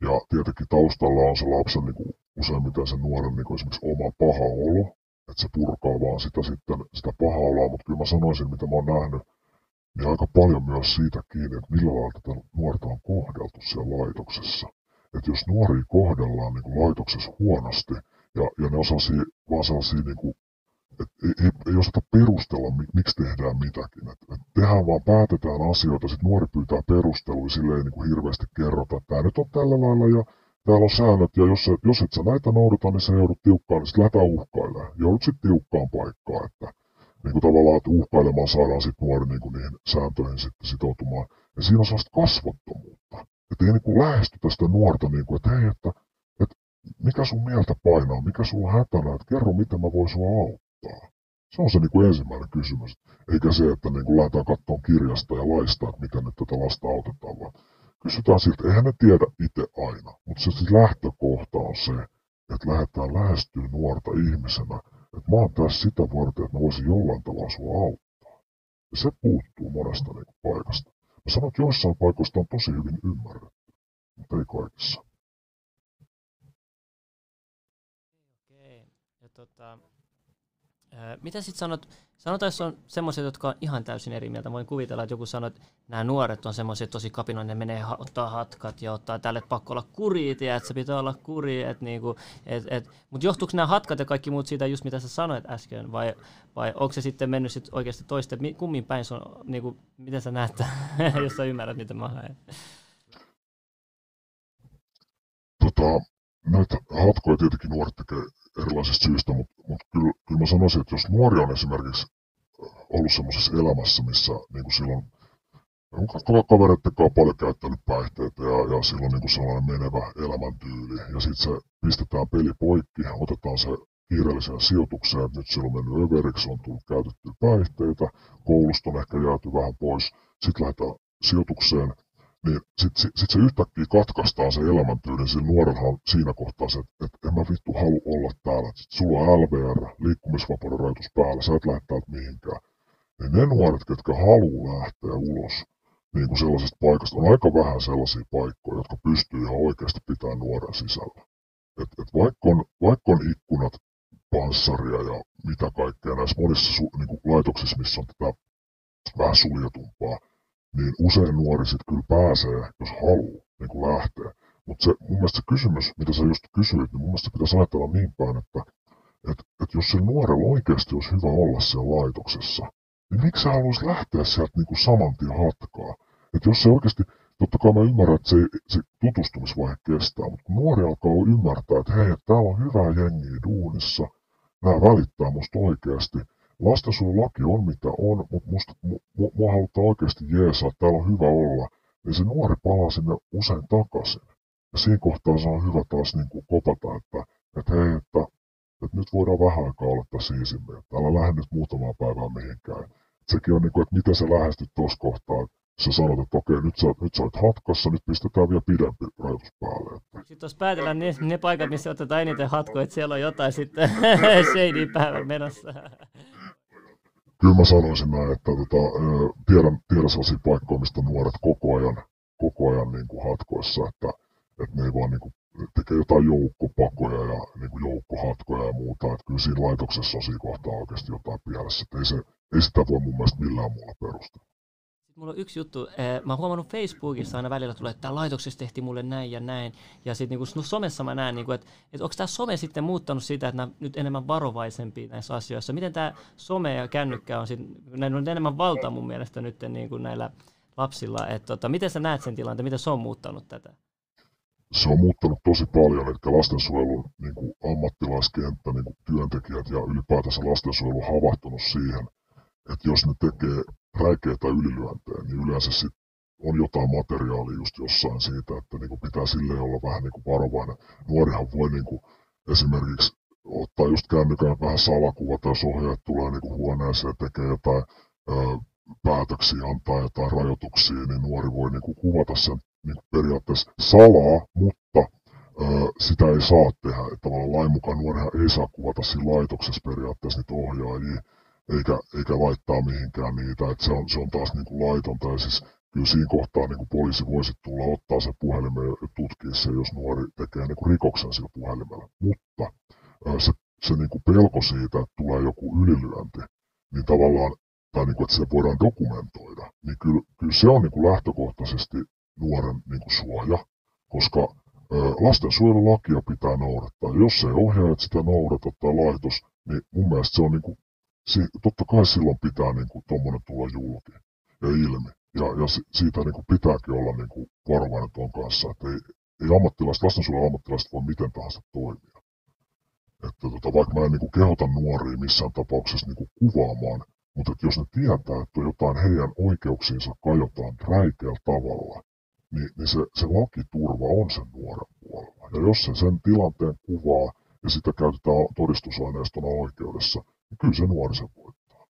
[SPEAKER 2] Ja tietenkin taustalla on se lapsen niin kuin useimmiten sen nuoren niin kuin esimerkiksi oma paha olo, että se purkaa vaan sitä, sitten, sitä pahaa oloa, mutta kyllä mä sanoisin, mitä mä oon nähnyt, niin aika paljon myös siitä kiinni, että millä lailla tätä nuorta on kohdeltu siellä laitoksessa. Että jos nuoria kohdellaan niin kuin laitoksessa huonosti ja, ja ne on vaan sellaisia niin kuin et ei, ei, osata perustella, miksi tehdään mitäkin. Et, et tehdään vaan, päätetään asioita, sitten nuori pyytää perusteluja, sille ei niin kuin hirveästi kerrota, että tämä nyt on tällä lailla ja täällä on säännöt, ja jos, jos et sä näitä noudata, niin sä joudut tiukkaan, niin sitten lähdetään uhkailemaan. Joudut sitten tiukkaan paikkaan, että niin kuin tavallaan, että uhkailemaan saadaan sitten nuori niin kuin niihin sääntöihin sitten sitoutumaan. Ja siinä on sellaista kasvottomuutta. Että ei niin kuin lähestytä nuorta niin kuin, että hei, että, että mikä sun mieltä painaa, mikä sulla hätänä, että kerro miten mä voin sua auttaa auttaa? Se on se niin kuin ensimmäinen kysymys. Eikä se, että niin kuin lähdetään katsomaan kirjasta ja laista, että miten nyt tätä lasta autetaan, vaan kysytään siltä, eihän ne tiedä itse aina. Mutta se siis lähtökohta on se, että lähdetään lähestyä nuorta ihmisenä, että mä oon tässä sitä varten, että mä voisin jollain tavalla sua auttaa. Ja se puuttuu monesta niin kuin paikasta. Mä sanon, että joissain paikoista on tosi hyvin ymmärretty, mutta ei kaikissa.
[SPEAKER 1] Okei. Ja tota, mitä sitten sanot, sanotaan, jos on semmoiset, jotka on ihan täysin eri mieltä. Voin kuvitella, että joku sanoo, että nämä nuoret on semmoisia tosi kapinoja, ne menee ottaa hatkat ja ottaa tälle pakko olla kuri, että se pitää olla kuri. Et niinku, et, et, Mutta johtuuko nämä hatkat ja kaikki muut siitä, just mitä sä sanoit äsken, vai, vai onko se sitten mennyt sit oikeasti toista, kummin päin se on, niinku, miten sä näet, jos sä ymmärrät, mitä mä haen?
[SPEAKER 2] Tota, näitä hatkoja tietenkin nuoret tekee erilaisista syistä, mutta, mutta kyllä, kyllä mä sanoisin, että jos nuori on esimerkiksi ollut semmoisessa elämässä, missä niin kuin silloin kavereiden kanssa paljon käyttänyt päihteitä ja, ja silloin niin kuin sellainen menevä elämäntyyli. Ja sitten se pistetään peli poikki, otetaan se kiireelliseen sijoitukseen, että nyt silloin mennyt överiksi, on tullut käytettyä päihteitä, koulusta on ehkä jääty vähän pois, sitten lähdetään sijoitukseen, niin sitten sit, sit se yhtäkkiä katkaistaan se elämäntyyli, sillä nuorenhan siinä kohtaa että et en mä vittu halu olla täällä. Sit sulla on LVR, liikkumisvapauden rajoitus päällä, sä et lähde täältä mihinkään. Niin ne nuoret, ketkä haluaa lähteä ulos niin kuin sellaisesta paikasta, on aika vähän sellaisia paikkoja, jotka pystyy ihan oikeasti pitämään nuoren sisällä. Et, et vaikka, on, vaikka on ikkunat, panssaria ja mitä kaikkea näissä monissa niin kuin laitoksissa, missä on tätä vähän suljetumpaa, niin usein nuori sitten kyllä pääsee, jos haluaa niin kuin lähteä. Mutta se, mun mielestä se kysymys, mitä sä just kysyit, niin mun mielestä pitäisi ajatella niin päin, että et, et jos se nuorella oikeasti olisi hyvä olla siellä laitoksessa, niin miksi sä haluaisi lähteä sieltä niin kuin saman tien hatkaa? Että jos se oikeasti, totta kai mä ymmärrän, että se, se tutustumisvaihe kestää, mutta nuori alkaa ymmärtää, että hei, täällä on hyvää jengiä duunissa, nämä välittää musta oikeasti, lastensuojelulaki on mitä on, mutta musta, mua, mua halutaan oikeasti jeesaa, täällä on hyvä olla, niin se nuori palaa sinne usein takaisin. Ja siinä kohtaa se on hyvä taas niin kuin kopata, että, että hei, että, että nyt voidaan vähän aikaa olla tässä iisimmin, että älä lähde nyt muutamaa päivää mihinkään. Sekin on niin kuin, että miten se lähestyt tuossa kohtaa, sä sanot, että okei, nyt sä, nyt sä oot hatkassa, nyt pistetään vielä pidempi rajoitus päälle.
[SPEAKER 1] Sitten jos päätellään ne, ne paikat, missä otetaan eniten hatkoja, että siellä on jotain sitten shady päivän menossa
[SPEAKER 2] kyllä mä sanoisin näin, että tota, tiedän, tiedän sellaisia paikkoja, mistä nuoret koko ajan, koko ajan niin kuin hatkoissa, että, että ne ei vaan niin kuin, tekee jotain joukkopakoja ja niin kuin joukkohatkoja ja muuta. Että kyllä siinä laitoksessa on siinä kohtaa oikeasti jotain pielessä. Että ei, se, ei sitä voi mun mielestä millään muulla perustella
[SPEAKER 1] mulla on yksi juttu. Mä oon huomannut Facebookissa aina välillä tulee, että laitoksessa tehtiin mulle näin ja näin. Ja sitten niin somessa mä näen, niin että, että onko tämä some sitten muuttanut sitä, että nyt enemmän varovaisempi näissä asioissa. Miten tämä some ja kännykkä on, sit, näin on enemmän valta mun mielestä nyt niin kuin näillä lapsilla. Että, tota, miten sä näet sen tilanteen, miten se on muuttanut tätä?
[SPEAKER 2] se on muuttanut tosi paljon, eli lastensuojelun niin kuin ammattilaiskenttä, niin kuin työntekijät ja ylipäätänsä lastensuojelu havahtunut siihen, että jos ne tekee räikeitä ylilyöntejä, niin yleensä sit on jotain materiaalia just jossain siitä, että niin kuin pitää sille olla vähän niin kuin varovainen. Nuorihan voi niin kuin esimerkiksi ottaa just kännykän vähän salakuvata, jos ohjaajat tulee niin huoneeseen tekee jotain ö, päätöksiä, antaa jotain rajoituksia, niin nuori voi niin kuin kuvata sen niin kuin periaatteessa salaa, mutta ö, sitä ei saa tehdä. Että tavallaan lain mukaan nuorihan ei saa kuvata siinä laitoksessa periaatteessa niitä ohjaajia, eikä, eikä laittaa mihinkään niitä. Että se, on, se on taas niin kuin laitonta. Ja siis kyllä siinä kohtaa niin kuin poliisi voisi tulla ottaa se puhelimen ja tutkia se, jos nuori tekee niin kuin rikoksen sillä puhelimella. Mutta se, se niin kuin pelko siitä, että tulee joku ylilyönti, niin tavallaan tai niin kuin, että se voidaan dokumentoida, niin kyllä, kyllä se on niin kuin lähtökohtaisesti nuoren niin kuin suoja, koska lastensuojelulakia pitää noudattaa. Jos ei ohjaajat sitä noudata tai laitos, niin mun mielestä se on niin kuin, si, totta kai silloin pitää niin kuin tuommoinen tulla julki ja ilmi. Ja, ja siitä niin kuin pitääkin olla niin kuin varovainen tuon kanssa, että ei, ei ammattilaiset, lastensuojelun ammattilaiset voi miten tahansa toimia. Että tota, vaikka mä en niin kuin kehota nuoria missään tapauksessa niin kuin kuvaamaan mutta että jos ne tietää, että jotain heidän oikeuksiinsa kajotaan räikeällä tavalla, niin, niin se, se lakiturva on sen nuoren puolella. Ja jos se sen tilanteen kuvaa ja sitä käytetään todistusaineistona oikeudessa, kyllä se nuori sen voittaa.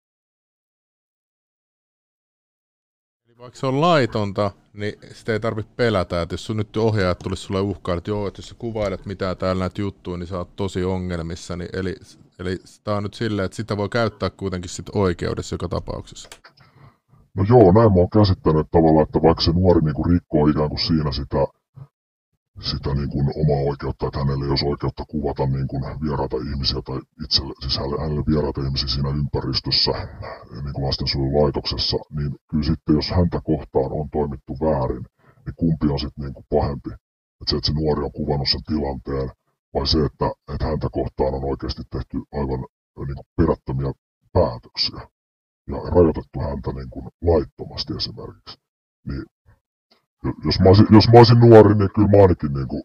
[SPEAKER 3] Eli vaikka se on laitonta, niin sitä ei tarvitse pelätä, että jos sun nyt ohjaajat tulisi sulle uhkaan, että joo, että jos sä kuvailet mitään täällä näitä juttuja, niin sä oot tosi ongelmissa, niin eli Eli tämä on nyt silleen, että sitä voi käyttää kuitenkin sit oikeudessa joka tapauksessa.
[SPEAKER 2] No joo, näin mä oon käsittänyt tavallaan, että vaikka se nuori niinku rikkoo ikään kuin siinä sitä, sitä niin kuin omaa oikeutta, että hänelle ei olisi oikeutta kuvata niin kuin vieraita ihmisiä tai itselle, siis hänelle vieraita ihmisiä siinä ympäristössä, niin kuin lastensuojelulaitoksessa, niin kyllä sitten jos häntä kohtaan on toimittu väärin, niin kumpi on sitten niin kuin pahempi. Että se, että se nuori on kuvannut sen tilanteen, vai se, että, että häntä kohtaan on oikeasti tehty aivan niin kuin perättömiä päätöksiä ja rajoitettu häntä niin kuin laittomasti esimerkiksi. Niin, jos, mä olisin, jos mä olisin nuori, niin kyllä mä ainakin niin kuin,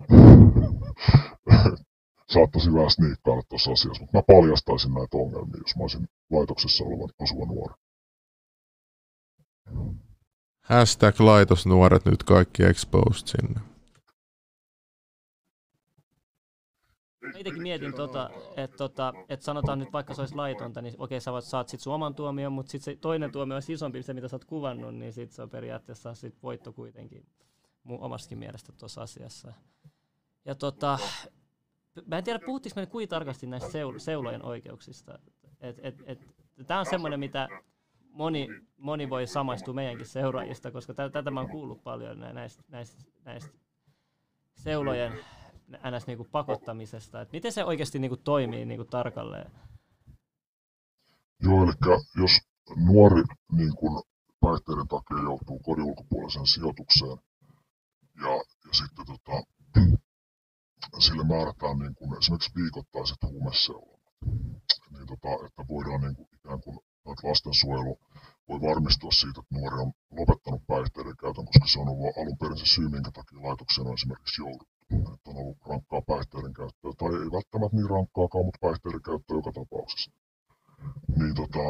[SPEAKER 2] saattaisin vähän sniikkailla tuossa asiassa, mutta mä paljastaisin näitä ongelmia, jos mä olisin laitoksessa olevan asuva nuori.
[SPEAKER 3] Hashtag laitosnuoret nyt kaikki exposed sinne.
[SPEAKER 1] Itsekin mietin, tota, että tota, et sanotaan nyt vaikka se olisi laitonta, niin okei sä saat sit sun oman tuomion, mutta sitten se toinen tuomio on isompi, se mitä sä oot kuvannut, niin sitten se on periaatteessa sit voitto kuitenkin mun omastakin mielestä tuossa asiassa. Ja tota, mä en tiedä, puhuttiinko me kuinka tarkasti näistä seul- seulojen oikeuksista. Tämä on semmoinen, mitä moni, moni voi samaistua meidänkin seuraajista, koska tätä mä oon kuullut paljon näistä, näistä, näistä seulojen ns. Niinku pakottamisesta. Et miten se oikeasti niinku toimii niinku tarkalleen?
[SPEAKER 2] Joo, eli jos nuori niin kun päihteiden takia joutuu kodin ulkopuoliseen sijoitukseen ja, ja sitten tota, sille määrätään niin kun esimerkiksi viikoittaiset huumeseulonnat, niin tota, että voidaan niin kun, ikään kuin että lastensuojelu voi varmistua siitä, että nuori on lopettanut päihteiden käytön, koska se on ollut alun perin se syy, minkä takia laitokseen on esimerkiksi jouduttu että on ollut rankkaa päihteiden käyttöä, tai ei välttämättä niin rankkaakaan, mutta päihteiden käyttöä joka tapauksessa. Niin tota,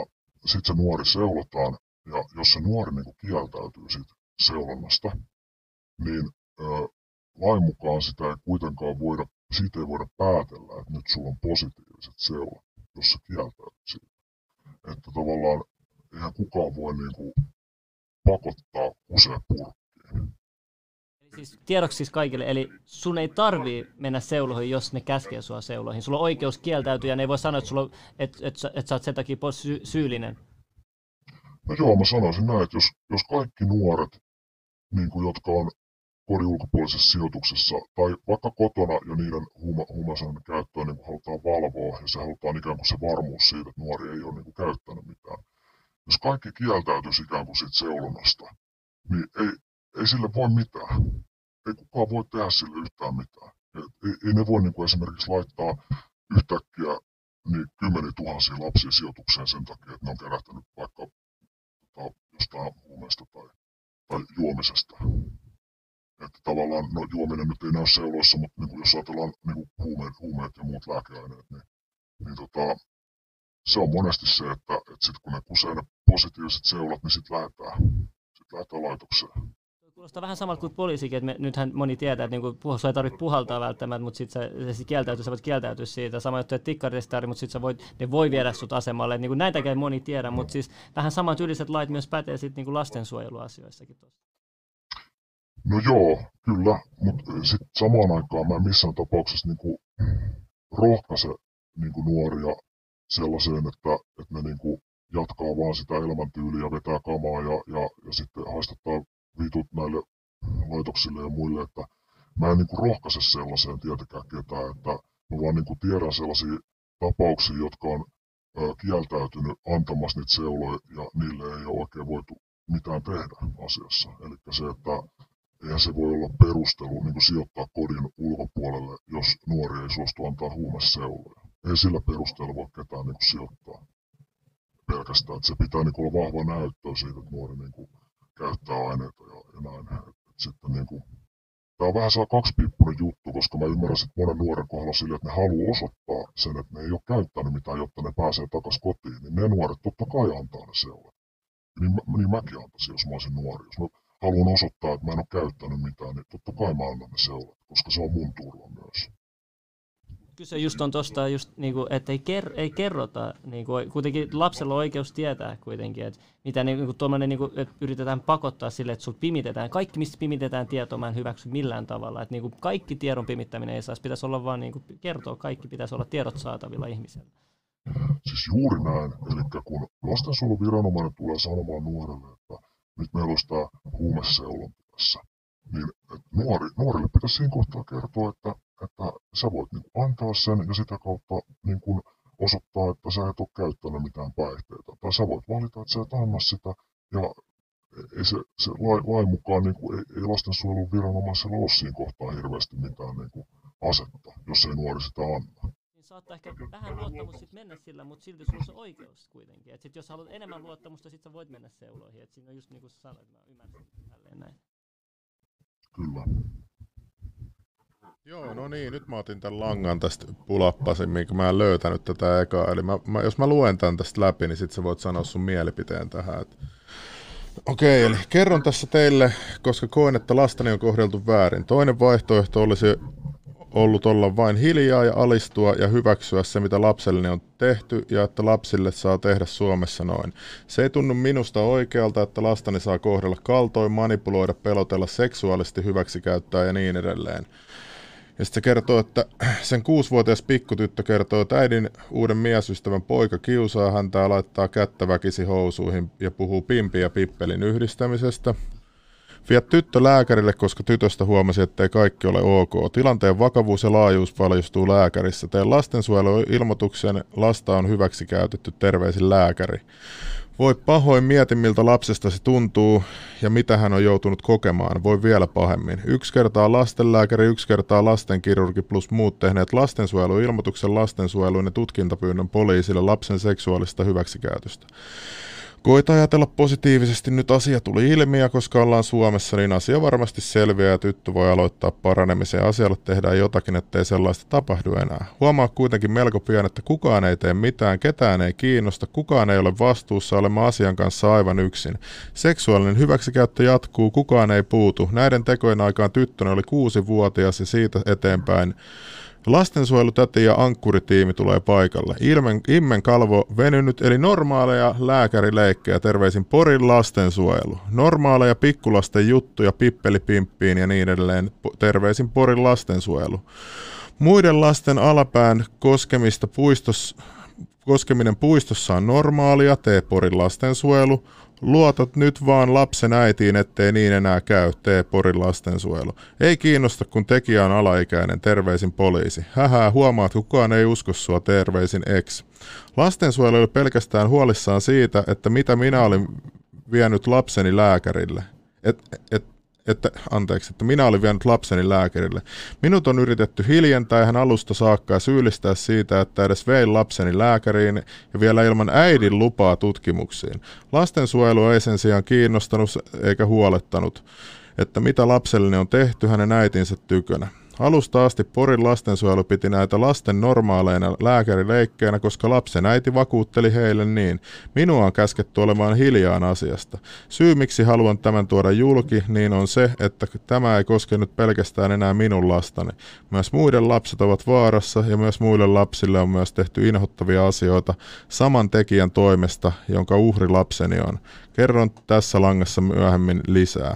[SPEAKER 2] sitten se nuori seulotaan, ja jos se nuori niin kieltäytyy siitä seulonnasta, niin ö, lain mukaan sitä ei kuitenkaan voida, siitä ei voida päätellä, että nyt sulla on positiiviset seulot, jos se kieltäytyy siitä. Että tavallaan eihän kukaan voi niin kuin, pakottaa usein purkkiin
[SPEAKER 1] siis tiedoksi siis kaikille, eli sun ei tarvii mennä seuloihin, jos ne käskee sua seuloihin. Sulla on oikeus kieltäytyä ja ne ei voi sanoa, että, sulla, että, että, että sä oot sen takia pois sy- syyllinen.
[SPEAKER 2] No joo, mä sanoisin näin, että jos, jos kaikki nuoret, niin kuin, jotka on kodin ulkopuolisessa sijoituksessa tai vaikka kotona jo niiden huuma, huumausaineiden käyttöä niin halutaan valvoa ja se halutaan ikään kuin se varmuus siitä, että nuori ei ole niin kuin käyttänyt mitään. Jos kaikki kieltäytyisi ikään kuin siitä seulonnasta, niin ei, ei sille voi mitään. Ei kukaan voi tehdä sille yhtään mitään. Ei, ei ne voi niin kuin esimerkiksi laittaa yhtäkkiä niin kymmeniä tuhansia lapsia sijoitukseen sen takia, että ne on kerättänyt vaikka tota, jostain huumeesta tai, tai juomisesta. Että tavallaan, no juominen nyt ei näy seuloissa, mutta niin kuin jos ajatellaan niin kuin huumeet, huumeet ja muut lääkeaineet, niin, niin tota, se on monesti se, että, että sitten kun ne kusee ne positiiviset seulat, niin sitten lähdetään, sit lähdetään laitokseen
[SPEAKER 1] Kuulostaa vähän samalta kuin poliisikin, että me, nythän moni tietää, että niinku, puhua, ei tarvitse puhaltaa välttämättä, mutta sitten sä, kieltäytyy, sä voit kieltäytyä siitä. Sama juttu, että tikkaritestaari, mutta sitten voit, ne voi viedä sut asemalle. Niinku, näitäkään moni tiedä, mutta siis vähän samat yliset lait myös pätee sitten niinku lastensuojeluasioissakin tuossa.
[SPEAKER 2] No joo, kyllä, mutta sitten samaan aikaan mä missään tapauksessa niinku rohkaise niinku nuoria sellaiseen, että, että ne niinku jatkaa vaan sitä elämäntyyliä, vetää kamaa ja, ja, ja sitten haistattaa vitut näille laitoksille ja muille, että mä en niinku rohkaise sellaiseen tietenkään ketään, että mä vaan niinku tiedän sellaisia tapauksia, jotka on ö, kieltäytynyt antamassa niitä seuloja ja niille ei ole oikein voitu mitään tehdä asiassa. Eli se, että eihän se voi olla perustelu niin kuin sijoittaa kodin ulkopuolelle, jos nuori ei suostu antaa huumeseuloja. Ei sillä perusteella voi ketään niin kuin sijoittaa pelkästään. Että se pitää niin kuin olla vahva näyttöä siitä, että nuori niin kuin käyttää aineita ja, ja näin. Et, sitten niin kuin, Tämä on vähän saa kaksipiippunen juttu, koska mä ymmärrän sitten monen nuoren kohdalla sille, että ne haluaa osoittaa sen, että ne ei ole käyttänyt mitään, jotta ne pääsee takaisin kotiin. Niin ne nuoret totta kai antaa ne seurat. Niin, niin mäkin antaisin, jos mä olisin nuori. Jos mä haluan osoittaa, että mä en ole käyttänyt mitään, niin totta kai mä annan ne seurat, koska se on mun turva myös.
[SPEAKER 1] Kyse just on tuosta, just, niinku, että ei, ker, ei kerrota, niinku, kuitenkin lapsella on oikeus tietää kuitenkin, että mitä niinku, niinku, että yritetään pakottaa sille, että sul pimitetään. Kaikki, mistä pimitetään tietoa, mä en hyväksy millään tavalla. Että niinku, kaikki tiedon pimittäminen ei saisi, pitäisi olla vaan niinku, kertoa, kaikki pitäisi olla tiedot saatavilla ihmiselle.
[SPEAKER 2] Siis juuri näin. Eli kun lastensuojeluviranomainen tulee sanomaan nuorelle, että nyt meillä olisi tämä huumeseulonta tässä, niin nuori, nuorille pitäisi siinä kohtaa kertoa, että, että sä voit niin antaa sen ja sitä kautta niin kuin osoittaa, että sä et ole käyttänyt mitään päihteitä. Tai sä voit valita, että sä et anna sitä ja ei se, se lain, lain mukaan niin kuin, ei, ei lastensuojelun viranomaisella ole siinä kohtaa hirveästi mitään niin kuin, asetta, jos ei nuori sitä anna
[SPEAKER 1] saattaa ehkä vähän luottamus sit mennä sillä, mutta silti sulla on se oikeus kuitenkin. Et sit jos haluat enemmän luottamusta, sit sä voit mennä seuloihin. Et siinä on just niin kuin sanoit, mä ymmärrän tälleen näin.
[SPEAKER 2] Kyllä.
[SPEAKER 3] Joo, no niin, nyt mä otin tämän langan tästä pulappasin, minkä mä en löytänyt tätä ekaa. Eli mä, mä, jos mä luen tämän tästä läpi, niin sit sä voit sanoa sun mielipiteen tähän. Okei, eli kerron tässä teille, koska koen, että lastani on kohdeltu väärin. Toinen vaihtoehto olisi ollut olla vain hiljaa ja alistua ja hyväksyä se, mitä lapselleni on tehty ja että lapsille saa tehdä Suomessa noin. Se ei tunnu minusta oikealta, että lastani saa kohdella kaltoin, manipuloida, pelotella, seksuaalisesti hyväksikäyttää ja niin edelleen. Ja sitten se kertoo, että sen kuusivuotias pikkutyttö kertoo, että äidin uuden miesystävän poika kiusaa häntä ja laittaa kättä väkisi housuihin ja puhuu pimpi ja pippelin yhdistämisestä. Vie tyttö lääkärille, koska tytöstä huomasi, ettei kaikki ole ok. Tilanteen vakavuus ja laajuus paljastuu lääkärissä. Teen lastensuojeluilmoituksen, lasta on hyväksi käytetty, terveisin lääkäri. Voi pahoin mieti, miltä lapsesta se tuntuu ja mitä hän on joutunut kokemaan. Voi vielä pahemmin. Yksi kertaa lastenlääkäri, yksi kertaa lastenkirurgi plus muut tehneet lastensuojeluilmoituksen lastensuojelun ja tutkintapyynnön poliisille lapsen seksuaalista hyväksikäytöstä. Koita ajatella positiivisesti, nyt asia tuli ilmi ja koska ollaan Suomessa, niin asia varmasti selviää ja tyttö voi aloittaa paranemisen asialle tehdään jotakin, ettei sellaista tapahdu enää. Huomaa kuitenkin melko pian, että kukaan ei tee mitään, ketään ei kiinnosta, kukaan ei ole vastuussa, olemme asian kanssa aivan yksin. Seksuaalinen hyväksikäyttö jatkuu, kukaan ei puutu. Näiden tekojen aikaan tyttönä oli kuusi vuotias ja siitä eteenpäin Lastensuojelutäti ja ankkuritiimi tulee paikalle. Ilmen, Immen kalvo venynyt, eli normaaleja lääkärileikkejä, terveisin Porin lastensuojelu. Normaaleja pikkulasten juttuja, pippelipimppiin ja niin edelleen, terveisin Porin lastensuojelu. Muiden lasten alapään koskemista puistos, koskeminen puistossa on normaalia, tee Porin lastensuojelu. Luotat nyt vaan lapsen äitiin, ettei niin enää käy, tee Porin lastensuojelu. Ei kiinnosta, kun tekijä on alaikäinen, terveisin poliisi. Hähää, huomaat, kukaan ei usko sua, terveisin ex. Lastensuojelu oli pelkästään huolissaan siitä, että mitä minä olin vienyt lapseni lääkärille. Et, et, että, anteeksi, että minä olin vienyt lapseni lääkärille. Minut on yritetty hiljentää ihan alusta saakka ja syyllistää siitä, että edes vein lapseni lääkäriin ja vielä ilman äidin lupaa tutkimuksiin. Lastensuojelu ei sen sijaan kiinnostanut eikä huolettanut, että mitä lapselleni on tehty hänen äitinsä tykönä. Alusta asti Porin lastensuojelu piti näitä lasten normaaleina lääkärileikkeinä, koska lapsen äiti vakuutteli heille niin. Minua on käsketty olemaan hiljaan asiasta. Syy miksi haluan tämän tuoda julki, niin on se, että tämä ei koske nyt pelkästään enää minun lastani. Myös muiden lapset ovat vaarassa ja myös muille lapsille on myös tehty inhottavia asioita saman tekijän toimesta, jonka uhri lapseni on. Kerron tässä langassa myöhemmin lisää.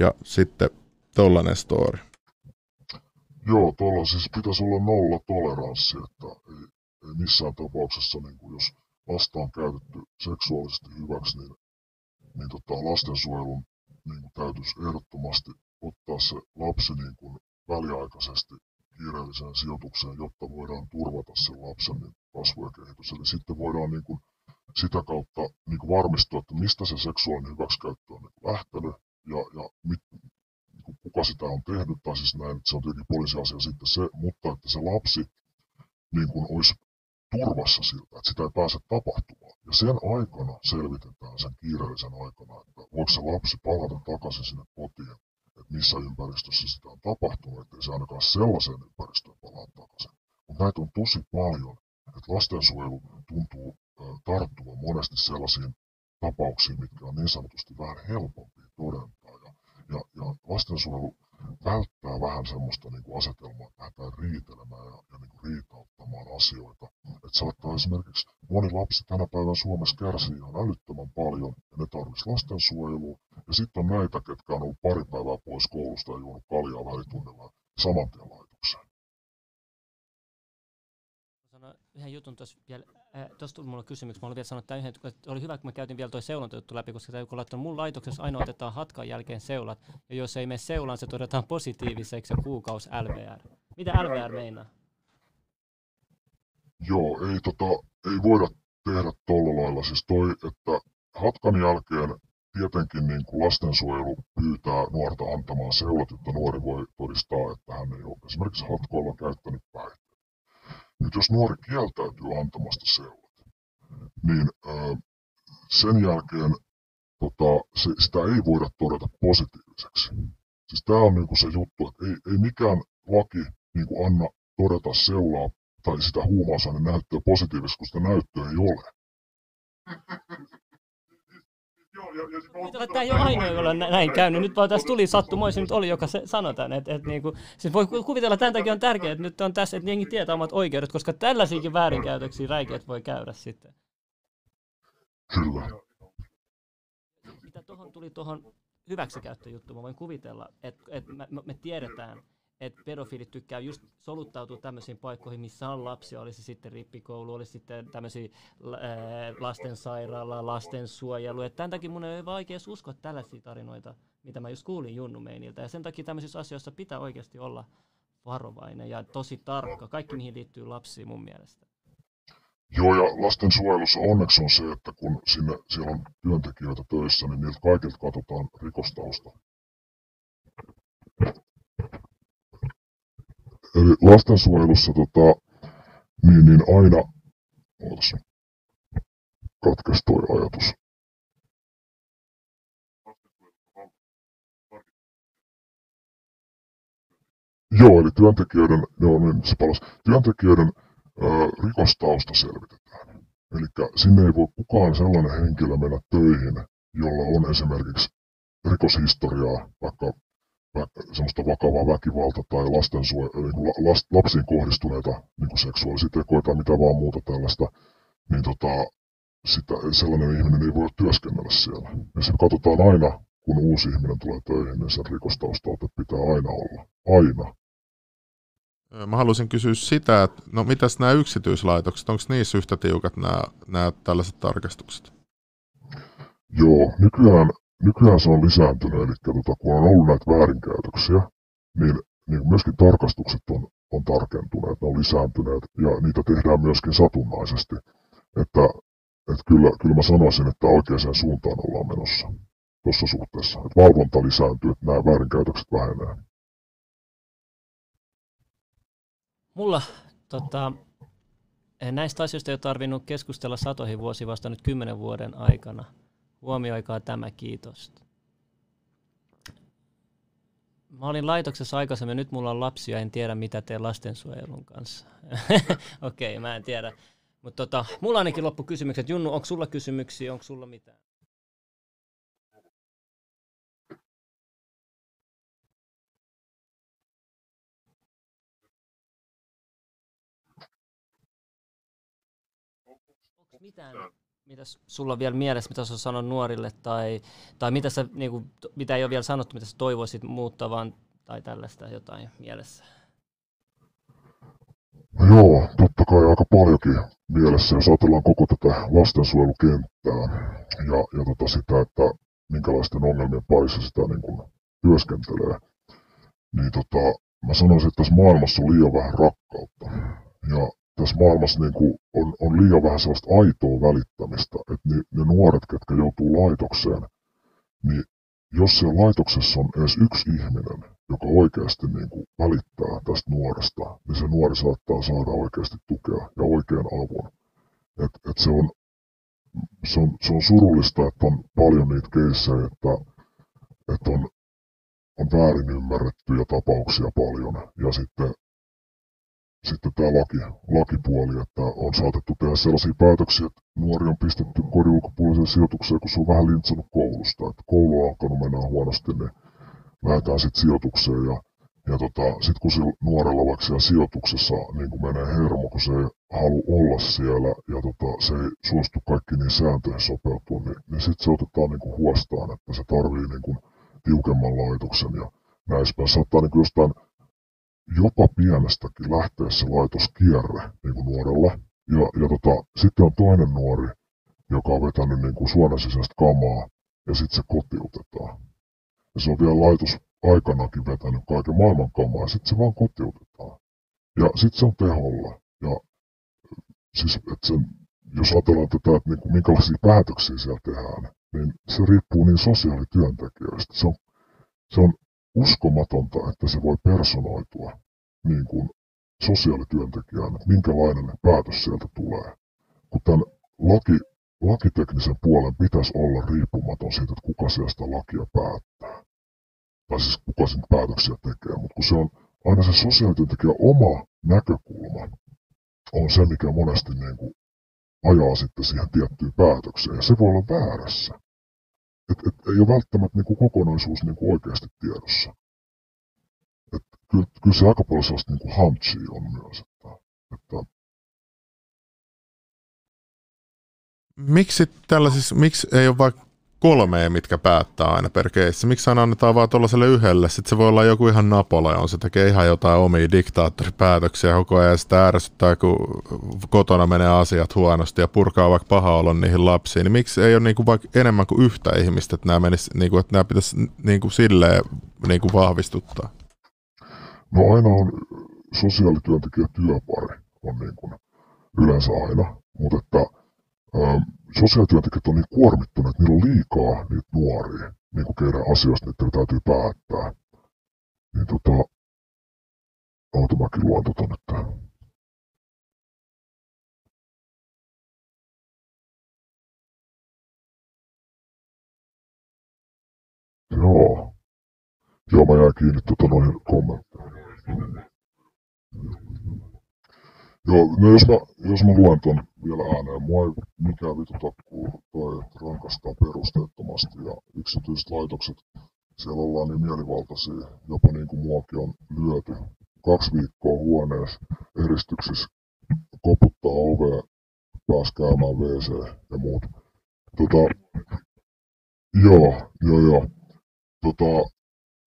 [SPEAKER 3] Ja sitten tollanen story.
[SPEAKER 2] Joo, tuolla siis pitäisi olla nolla toleranssi, että ei, ei missään tapauksessa, niin kuin jos lasta on käytetty seksuaalisesti hyväksi, niin, niin tota, lastensuojelun niin kuin täytyisi ehdottomasti ottaa se lapsi niin kuin väliaikaisesti kiireelliseen sijoitukseen, jotta voidaan turvata sen lapsen niin kasvu ja kehitys. Eli sitten voidaan niin kuin sitä kautta niin kuin varmistua, että mistä se seksuaalinen hyväksikäyttö on niin lähtenyt ja, ja mit, kuka sitä on tehnyt, tai siis näin, että se on tietenkin poliisiasia sitten se, mutta että se lapsi niin kuin olisi turvassa siltä, että sitä ei pääse tapahtumaan. Ja sen aikana selvitetään sen kiireellisen aikana, että voiko se lapsi palata takaisin sinne kotiin, että missä ympäristössä sitä on tapahtunut, ettei se ainakaan sellaiseen ympäristöön palaa takaisin. Mutta näitä on tosi paljon, että lastensuojelu tuntuu tarttuvan monesti sellaisiin tapauksiin, mitkä on niin sanotusti vähän helpompia todentaa. Ja ja, lastensuojelu välttää vähän semmoista niin kuin asetelmaa, että lähdetään riitelemään ja, ja niin kuin riitauttamaan asioita. Että saattaa esimerkiksi moni lapsi tänä päivänä Suomessa kärsii ihan älyttömän paljon ja ne tarvitsisi lastensuojelua. Ja sitten on näitä, ketkä on ollut pari päivää pois koulusta ja juonut kaljaa välitunnilla saman tien laitokseen.
[SPEAKER 1] yhden jutun tuossa vielä tuossa tuli mulle kysymys. Mä olin vielä sanonut että yhden, että oli hyvä, kun mä käytin vielä toi seulontajuttu läpi, koska tämä kun laittanut mun laitoksessa aina otetaan hatkan jälkeen seulat, ja jos ei mene seulaan, se todetaan positiiviseksi ja kuukaus LVR. Mitä LVR meinaa?
[SPEAKER 2] Joo, ei, tota, ei voida tehdä tuolla lailla. Siis toi, että hatkan jälkeen tietenkin niin kuin lastensuojelu pyytää nuorta antamaan seulat, jotta nuori voi todistaa, että hän ei ole esimerkiksi hatkoilla käyttänyt päihteitä. Nyt jos nuori kieltäytyy antamasta seulat, niin sen jälkeen tota, se, sitä ei voida todeta positiiviseksi. Siis tämä on niinku se juttu, että ei, ei mikään laki niinku anna todeta seulaa tai sitä huumausaineen näyttöä positiivisesti, kun sitä näyttöä ei ole.
[SPEAKER 1] Tämä ei ole ainoa, jolla on näin käynyt. Nyt vaan tässä tuli sattumoisin, nyt oli, joka se sanoi tämän. Että, että niin kuin, siis voi kuvitella, että tämän takia on tärkeää, että nyt on tässä, että jengi tietää omat oikeudet, koska tällaisiakin väärinkäytöksiä räikeät voi käydä sitten.
[SPEAKER 2] Kyllä.
[SPEAKER 1] Mitä tuohon tuli tuohon hyväksikäyttöjuttuun, mä voin kuvitella, että, että me, me tiedetään, että pedofiilit tykkää just soluttautua tämmöisiin paikkoihin, missä on lapsia, olisi sitten rippikoulu, olisi sitten tämmöisiä lastensairaala, lastensuojelu. Et tämän takia mun ei ole vaikea uskoa tällaisia tarinoita, mitä mä just kuulin Junnu Meiniltä. Ja sen takia tämmöisissä asioissa pitää oikeasti olla varovainen ja tosi tarkka. Kaikki mihin liittyy lapsiin mun mielestä.
[SPEAKER 2] Joo, ja lastensuojelussa onneksi on se, että kun sinne, siellä on työntekijöitä töissä, niin niiltä kaikilta katsotaan rikostausta. Eli lastensuojelussa tota, niin, niin aina, ootas, katkes toi ajatus. Joo, eli työntekijöiden, joo, niin se palas, työntekijöiden ää, rikostausta selvitetään. Eli sinne ei voi kukaan sellainen henkilö mennä töihin, jolla on esimerkiksi rikoshistoriaa, vaikka semmoista vakavaa väkivalta tai niin last, lapsiin kohdistuneita niin kuin seksuaalisia tekoja tai mitä vaan muuta tällaista, niin tota, sitä, sellainen ihminen ei voi työskennellä siellä. Ja sitten katsotaan aina, kun uusi ihminen tulee töihin, niin sen rikostaustalta pitää aina olla. Aina.
[SPEAKER 3] Mä haluaisin kysyä sitä, että no mitäs nämä yksityislaitokset, onko niissä yhtä tiukat nämä, nämä tällaiset tarkastukset?
[SPEAKER 2] Joo, nykyään nykyään se on lisääntynyt, eli tota, kun on ollut näitä väärinkäytöksiä, niin, niin myöskin tarkastukset on, on tarkentuneet, ne on lisääntyneet ja niitä tehdään myöskin satunnaisesti. Että, että kyllä, kyllä mä sanoisin, että oikeaan suuntaan ollaan menossa tuossa suhteessa. Että valvonta lisääntyy, että nämä väärinkäytökset vähenee.
[SPEAKER 1] Mulla tota, näistä asioista ei ole tarvinnut keskustella satoihin vuosi vasta nyt kymmenen vuoden aikana – Huomioikaa tämä, kiitos. Mä olin laitoksessa aikaisemmin, nyt mulla on lapsia, en tiedä mitä teen lastensuojelun kanssa. Okei, okay, mä en tiedä. Mutta tota, mulla ainakin loppu kysymykset. Junnu, onko sulla kysymyksiä, onko sulla mitään? Onko mitään, mitä sulla on vielä mielessä, mitä sä sanonut nuorille, tai, tai mitä, sä, niin kuin, mitä ei ole vielä sanottu, mitä sä toivoisit muuttavan, tai tällaista jotain mielessä?
[SPEAKER 2] No joo, totta kai aika paljonkin mielessä, jos ajatellaan koko tätä lastensuojelukenttää ja, ja tota sitä, että minkälaisten ongelmien parissa sitä niin kuin työskentelee, niin tota, mä sanoisin, että tässä maailmassa on liian vähän rakkautta. Ja tässä maailmassa niin kuin on, on liian vähän sellaista aitoa välittämistä, että ne, ne nuoret, ketkä joutuu laitokseen, niin jos siellä laitoksessa on edes yksi ihminen, joka oikeasti niin kuin välittää tästä nuoresta, niin se nuori saattaa saada oikeasti tukea ja oikean avun. Et, et se, on, se, on, se on surullista, että on paljon niitä keissejä, että, että on, on väärin ymmärrettyjä tapauksia paljon. Ja sitten sitten tämä laki, lakipuoli, että on saatettu tehdä sellaisia päätöksiä, että nuori on pistetty kodin ulkopuoliseen sijoitukseen, kun se on vähän lintsannut koulusta. Että koulu on alkanut mennä huonosti, niin lähdetään sitten sijoitukseen. Ja, ja tota, sitten kun sillä nuorella vaikka siellä sijoituksessa niin kun menee hermo, kun se ei halua olla siellä ja tota, se ei suostu kaikki niin sääntöihin sopeutua, niin, niin sitten se otetaan niin huostaan, että se tarvii niin tiukemman laitoksen ja näissä Saattaa niin jostain jopa pienestäkin lähteä se laitoskierre niin kuin nuorella. Ja, ja tota, sitten on toinen nuori, joka on vetänyt niin kuin suonen sisäistä kamaa, ja sitten se kotiutetaan. Ja se on vielä laitos aikanakin vetänyt kaiken maailman kamaa, ja sitten se vaan kotiutetaan. Ja sitten se on teholla. Ja siis, että sen, jos ajatellaan tätä, että niin kuin, minkälaisia päätöksiä siellä tehdään, niin se riippuu niin sosiaalityöntekijöistä. Se on, se on uskomatonta, että se voi personoitua niin kuin sosiaalityöntekijään, että minkälainen päätös sieltä tulee. Kun tämän laki, lakiteknisen puolen pitäisi olla riippumaton siitä, että kuka sieltä lakia päättää. Tai siis kuka sen päätöksiä tekee, mutta kun se on aina se sosiaalityöntekijän oma näkökulma, on se, mikä monesti niin kuin ajaa sitten siihen tiettyyn päätökseen, ja se voi olla väärässä. Et, et, ei ole välttämättä niin kuin kokonaisuus niin kuin oikeasti tiedossa. Et, kyllä, kyllä se aika paljon sellaista niin hunchia on myös. Että, että
[SPEAKER 3] miksi tällaisissa, miksi ei ole vaikka kolmea, mitkä päättää aina per keissi? Miksi aina annetaan vaan tuollaiselle yhdelle? Sitten se voi olla joku ihan Napoleon, se tekee ihan jotain omia diktaattoripäätöksiä koko ajan ja sitä ärsyttää, kun kotona menee asiat huonosti ja purkaa vaikka paha olla niihin lapsiin. Niin miksi ei ole niinku vaikka enemmän kuin yhtä ihmistä, että nämä, menis, niinku, että nämä pitäisi niinku silleen niinku vahvistuttaa?
[SPEAKER 2] No aina on sosiaalityöntekijä työpari on niin kuin yleensä aina, mutta että ähm, sosiaalityöntekijät on niin kuormittuneet, että niillä on liikaa niitä nuoria, niin kuin keidän asioista niiden täytyy päättää. Niin tota, oota mäkin luon tota nyt. Joo. Joo, mä jäin kiinni tota noihin kommentteihin. Joo, no jos mä, jos mä luen ton vielä ääneen, mua ei mikään vituta kuin toi, että rankastaa perusteettomasti ja yksityiset laitokset, siellä ollaan niin mielivaltaisia, jopa niin kuin muakin on lyöty. Kaksi viikkoa huoneessa eristyksissä, koputtaa ovea, pääs käymään WC ja muut. Tota, joo, joo, joo. Tota,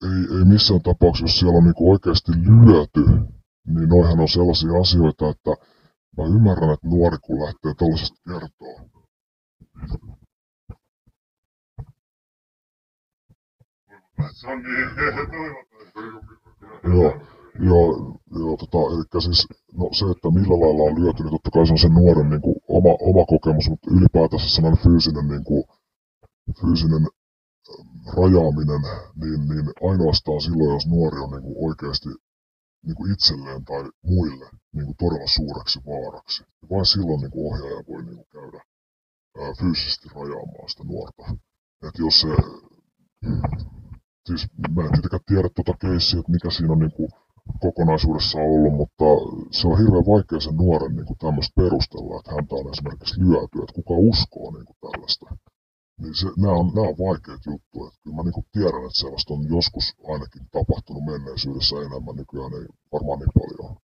[SPEAKER 2] ei, ei missään tapauksessa, jos siellä on niinku oikeasti lyöty, niin noihän on sellaisia asioita, että mä ymmärrän, että nuori kun lähtee tällaisesta kertoa. Joo, joo, joo tota, eli siis no, se, että millä lailla on lyöty, niin totta kai se on sen nuoren niin kuin, oma, oma kokemus, mutta ylipäätänsä sellainen fyysinen, niin kuin, fyysinen rajaaminen, niin, niin ainoastaan silloin, jos nuori on niin kuin oikeasti niin kuin itselleen tai muille niin kuin todella suureksi vaaraksi. Ja vain silloin niin kuin ohjaaja voi niin kuin käydä ää, fyysisesti rajaamaan sitä nuorta. Et jos se, siis mä en tietenkään tiedä tuota keissiä, että mikä siinä on niin kuin kokonaisuudessaan ollut, mutta se on hirveän vaikea sen nuoren niin kuin tämmöistä perustella, että häntä on esimerkiksi lyöty, että kuka uskoo niin kuin tällaista. Niin se, nämä, on, nämä on vaikeat juttuja. Kyllä mä niin tiedän, että sellaista on joskus ainakin tapahtunut menneisyydessä enemmän, nykyään ei varmaan niin paljon.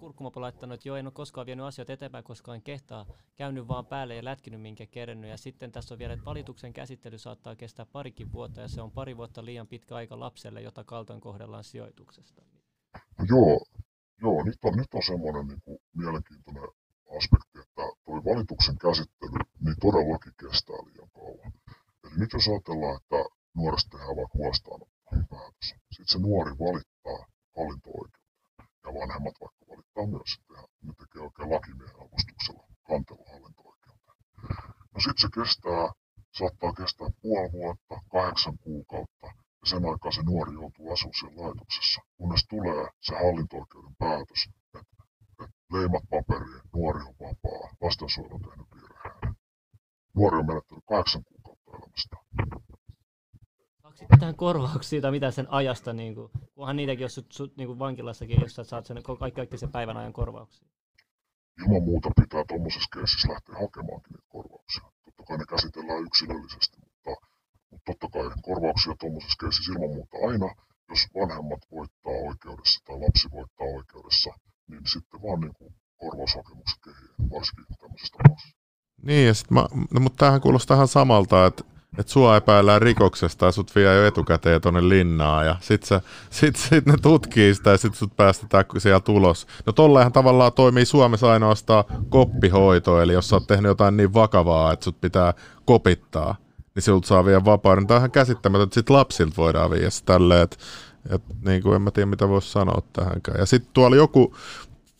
[SPEAKER 1] Kurkkumopo laittanut, että joo, en ole koskaan vienyt asioita eteenpäin, koska en kehtaa käynyt vaan päälle ja lätkinyt minkä kerennyt. Ja sitten tässä on vielä, että valituksen käsittely saattaa kestää parikin vuotta ja se on pari vuotta liian pitkä aika lapselle, jota kaltoin kohdellaan sijoituksesta.
[SPEAKER 2] No joo, joo nyt, on, nyt on semmoinen niin kuin mielenkiintoinen aspekti, että tuo valituksen käsittely niin todellakin kestää liian kauan. Eli nyt jos ajatellaan, että nuoresta tehdään vaikka huostaanotto päätös, sitten se nuori valittaa hallinto-oikeuteen ja vanhemmat vaikka valittaa myös, että ne tekee oikein lakimiehen avustuksella kantelu hallinto-oikeuteen. No sitten se kestää, saattaa kestää puoli vuotta, kahdeksan kuukautta, ja sen aikaa se nuori joutuu asumaan laitoksessa, kunnes tulee se hallinto-oikeuden päätös, että leimat paperiin, nuori on vapaa, lastensuojelu on tehnyt virheen. Nuori on menettänyt kahdeksan kuukautta elämästä.
[SPEAKER 1] Saako tähän korvauksia tai mitä sen ajasta, niin kuin, kunhan niitäkin, jos sut, sut niin kuin vankilassakin, jos sä saat sen, kaikki, kaikki sen päivän ajan korvauksia.
[SPEAKER 2] Ilman muuta pitää tuommoisessa keississä lähteä hakemaankin niitä korvauksia. Totta kai ne käsitellään yksilöllisesti, mutta, mutta totta kai korvauksia tuommoisessa keississä ilman muuta aina, jos vanhemmat voittaa oikeudessa tai lapsi voittaa oikeudessa, niin sitten vaan niin kuin korvaushakemukset kehiin, varsinkin tämmöisessä tapauksessa.
[SPEAKER 3] Niin, ja sit mä, no, mutta tämähän kuulostaa ihan samalta, että että sua epäillään rikoksesta ja sut vie jo etukäteen tuonne linnaan ja sit, sä, sit, sit ne tutkii sitä ja sit sut päästetään siellä tulos. No tolleenhan tavallaan toimii Suomessa ainoastaan koppihoito, eli jos sä oot tehnyt jotain niin vakavaa, että sut pitää kopittaa, niin siltä saa vielä vapauden. Tämä on ihan käsittämätöntä, että sit lapsilta voidaan viedä tälleen, että et, niin kuin en mä tiedä mitä voisi sanoa tähänkään. Ja sitten tuolla joku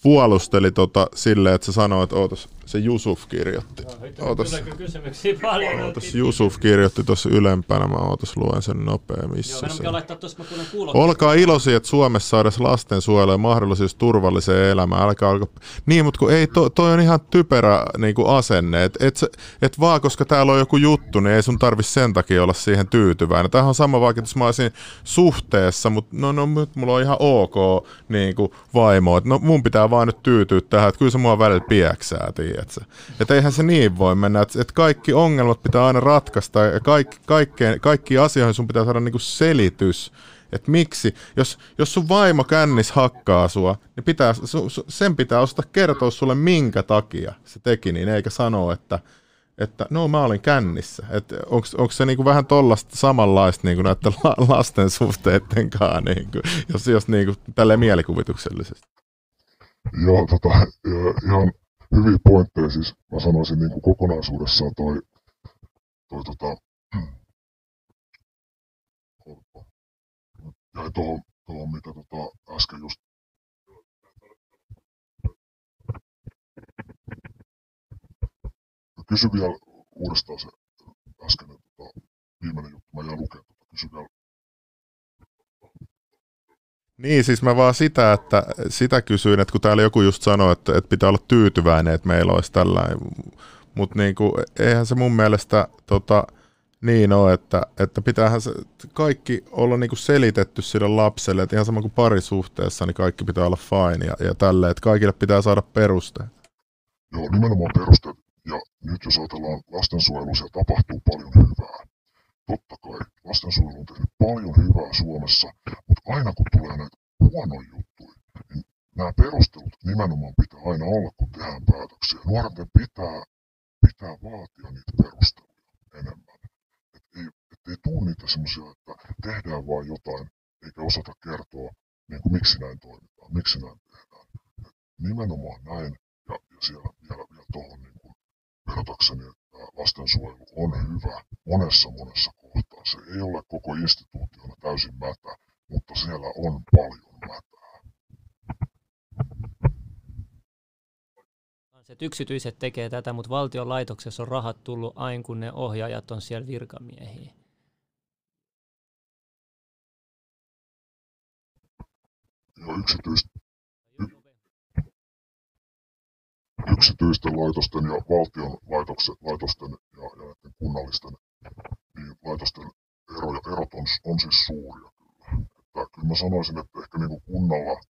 [SPEAKER 3] puolusteli tota silleen, että se sanoi, että ootas, se Jusuf kirjoitti. Ootas,
[SPEAKER 1] kysymyksiä paljon.
[SPEAKER 3] ootas Jusuf kirjoitti tuossa ylempänä, mä ootas luen sen nopea, missä
[SPEAKER 1] Joo,
[SPEAKER 3] se.
[SPEAKER 1] laittaa mä kuulot.
[SPEAKER 3] Olkaa iloisia, että Suomessa on edes lastensuojelu ja mahdollisuus turvalliseen elämään. Älkää alko... Niin, mutta kun ei, to, toi on ihan typerä niin kuin asenne. Että et, et vaan koska täällä on joku juttu, niin ei sun tarvi sen takia olla siihen tyytyväinen. Tämähän on sama vaikka, jos mä olisin suhteessa, mutta no, no nyt mulla on ihan ok niin kuin vaimo. Et no mun pitää vaan nyt tyytyä tähän, että kyllä se mua välillä pieksää, tiedätkö? Että eihän se niin voi mennä, että et kaikki ongelmat pitää aina ratkaista ja kaikki, kaikkeen, kaikki asioihin sun pitää saada niinku selitys. Että miksi, jos, jos sun vaimo kännis hakkaa sua, niin pitää, su, su, sen pitää osata kertoa sulle minkä takia se teki niin, eikä sanoa, että, että no mä olin kännissä. Onko se niinku vähän tollasta samanlaista niinku näiden la, lasten suhteiden kanssa, niinku, jos, jos niinku, tälleen mielikuvituksellisesti.
[SPEAKER 2] Joo, tota, ihan hyviä pointteja siis. Mä sanoisin niin kuin kokonaisuudessaan toi, toi tota, jäi tuohon, tuohon mitä tota, äsken just Kysy vielä uudestaan se äskeinen tota, viimeinen juttu. Mä jäin lukemaan tota. Kysy vielä.
[SPEAKER 3] Niin, siis mä vaan sitä, että sitä kysyin, että kun täällä joku just sanoi, että, että pitää olla tyytyväinen, että meillä olisi tällainen, mutta niin kuin, eihän se mun mielestä tota, niin ole, että, että pitäähän se kaikki olla niin kuin selitetty sille lapselle, että ihan sama kuin parisuhteessa, niin kaikki pitää olla fine ja, ja tälleen, että kaikille pitää saada peruste.
[SPEAKER 2] Joo, nimenomaan perusteet. Ja nyt jos ajatellaan lastensuojelua, siellä tapahtuu paljon hyvää. Totta kai lastensuojelu on tehnyt paljon hyvää Suomessa, mutta aina kun tulee näitä huonoja juttuja, niin nämä perustelut nimenomaan pitää aina olla, kun tehdään päätöksiä. Nuorten pitää, pitää vaatia niitä perusteluja enemmän. Et ei, et ei tule niitä semmoisia, että tehdään vaan jotain, eikä osata kertoa, niin kuin miksi näin toimitaan, miksi näin tehdään. Et nimenomaan näin, ja, ja siellä vielä, vielä tuohon niin kuin vedotakseni, että lastensuojelu on hyvä monessa monessa kohtaa. Se ei ole koko instituutiona täysin mätä, mutta siellä on paljon mätää.
[SPEAKER 1] Että yksityiset tekee tätä, mutta valtion laitoksessa on rahat tullut aina, kun ne ohjaajat on siellä virkamiehiä.
[SPEAKER 2] Ja yksityis, yksityisten laitosten ja valtion laitoksen, laitosten ja, ja näiden kunnallisten niin laitosten ero, erot on, on siis suuria kyllä. Että kyllä mä sanoisin, että ehkä niin kuin kunnalla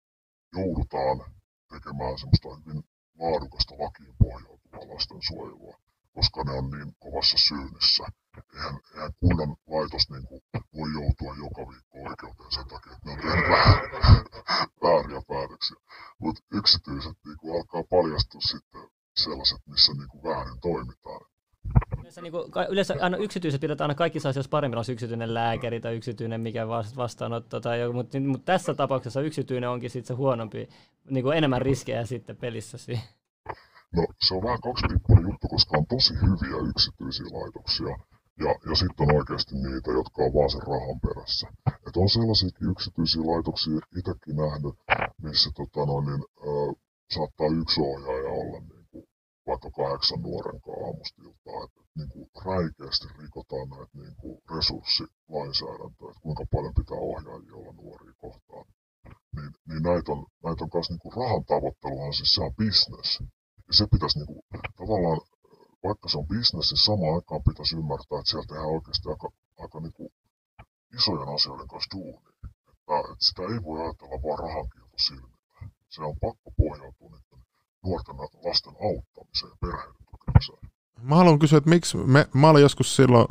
[SPEAKER 2] joudutaan tekemään semmoista hyvin laadukasta lakiin pohjautuvaa lastensuojelua, koska ne on niin kovassa syynissä. Eihän, eihän kunnan laitos niin kuin voi joutua joka viikko oikeuteen sen takia, että ne on tehnyt vääriä päätöksiä. Mutta yksityiset niin kuin alkaa paljastua sitten sellaiset, missä niin kuin väärin toimitaan.
[SPEAKER 1] Yleensä, niin kuin, yleensä aina yksityiset pidetään aina kaikissa asioissa paremmin, olisi yksityinen lääkäri tai yksityinen mikä vastaanotto, tai joku, mutta, mutta tässä tapauksessa yksityinen onkin sitten se huonompi, niin kuin enemmän riskejä sitten pelissä.
[SPEAKER 2] No se on vähän kaksipiippunen juttu, koska on tosi hyviä yksityisiä laitoksia, ja, ja sitten on oikeasti niitä, jotka on vaan sen rahan perässä. Et on sellaisia yksityisiä laitoksia itsekin nähnyt, missä tota noin, niin, ö, saattaa yksi ohjaaja olla vaikka kahdeksan nuoren kanssa. Että niin kuin, räikeästi rikotaan näitä niin kuin, resurssilainsäädäntöä, että kuinka paljon pitää ohjaajia olla nuoria kohtaan. Niin, niin näitä on, näitä on myös niin kuin, rahan tavoitteluhan, siis se on business. Ja se pitäisi niin kuin, tavallaan vaikka se on bisnes, niin samaan aikaan pitäisi ymmärtää, että siellä tehdään oikeasti aika, aika niin kuin isojen asioiden kanssa duunia. Että, että sitä ei voi ajatella vaan rahankielto silmillä. Se on pakko pohjautua niiden nuorten lasten auttamiseen perheiden tukemiseen.
[SPEAKER 3] Mä haluan kysyä, että miksi, me, mä olin joskus silloin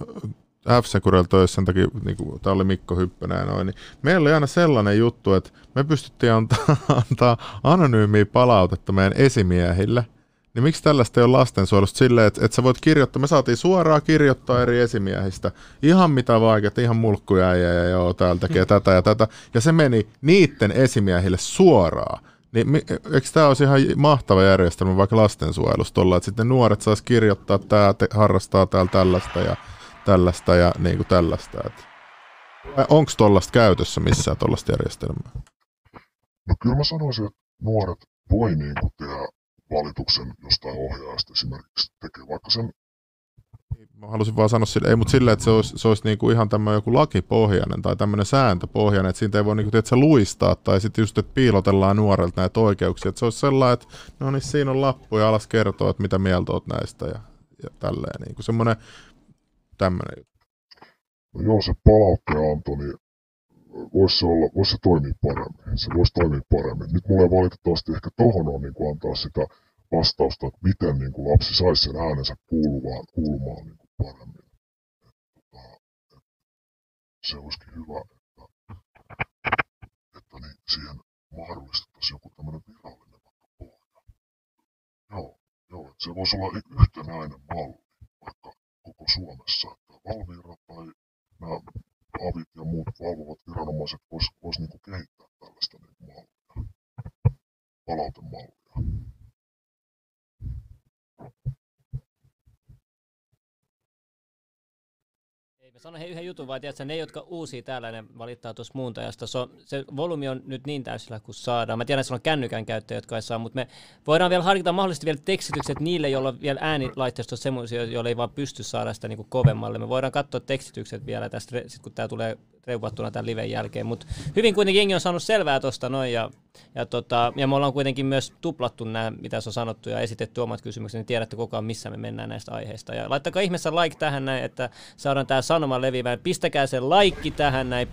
[SPEAKER 3] f töissä, sen takia, niin tämä oli Mikko Hyppönen ja noin, niin meillä oli aina sellainen juttu, että me pystyttiin antaa, antaa anonyymiä palautetta meidän esimiehille – niin miksi tällaista ei ole lastensuojelusta silleen, että, että sä voit kirjoittaa, me saatiin suoraan kirjoittaa eri esimiehistä, ihan mitä vaikeaa, ihan mulkkuja ja, joo, täällä tekee tätä ja tätä, ja se meni niiden esimiehille suoraan. Niin eikö tämä olisi ihan mahtava järjestelmä vaikka lastensuojelusta olla, että sitten nuoret saisi kirjoittaa, että tämä harrastaa täällä tällaista ja tällaista ja niin kuin tällaista. Onko tuollaista käytössä missään tuollaista järjestelmää?
[SPEAKER 2] No kyllä mä sanoisin, että nuoret voi niin kuin tehdä valituksen jostain ohjaajasta esimerkiksi tekee vaikka sen
[SPEAKER 3] Mä halusin vaan sanoa sille, ei, mutta silleen, että se olisi, se olisi niinku ihan tämmöinen joku lakipohjainen tai tämmöinen sääntöpohjainen, että siitä ei voi niinku, se luistaa tai sitten just, että piilotellaan nuorelta näitä oikeuksia. Että se olisi sellainen, että no niin, siinä on lappu ja alas kertoa, että mitä mieltä olet näistä ja, ja tälleen. Niinku semmoinen tämmöinen juttu.
[SPEAKER 2] No joo, se palautteen anto, niin voisi se, olla, voisi se toimia paremmin. Se voisi toimia paremmin. Nyt mulla ei valitettavasti ehkä tohon on niin kuin antaa sitä vastausta, että miten niin kuin lapsi saisi sen äänensä kuuluvaan, kuulumaan niin paremmin. Että, että se olisikin hyvä, että, että niin siihen mahdollistettaisiin joku tämmöinen virallinen pohja. Joo, joo, että se voisi olla yhtenäinen malli vaikka koko Suomessa, että Valvira tai nämä avit ja muut valvovat viranomaiset vois, vois niinku kehittää tällaista niinku mallia, palautemallia.
[SPEAKER 1] Sano hei yhden jutun vaan, tiedätkö, ne, jotka uusia täällä, ne valittaa tuossa muuntajasta. Se, se volyymi on nyt niin täysillä kuin saadaan. Mä tiedän, että se on kännykän käyttäjä, jotka ei saa, mutta me voidaan vielä harkita mahdollisesti vielä tekstitykset niille, joilla on vielä äänilaitteisto semmoisia, joilla ei vaan pysty saada sitä niin kovemmalle. Me voidaan katsoa tekstitykset vielä tästä, sit kun tämä tulee reuvattuna tämän liven jälkeen. Mutta hyvin kuitenkin jengi on saanut selvää tuosta noin ja, ja, tota, ja me ollaan kuitenkin myös tuplattu nämä, mitä se on sanottu ja esitetty omat kysymykset, niin tiedätte koko ajan, missä me mennään näistä aiheista. Ja laittakaa ihmeessä like tähän näin, että saadaan tämä sanoma leviämään. Pistäkää se like tähän näin,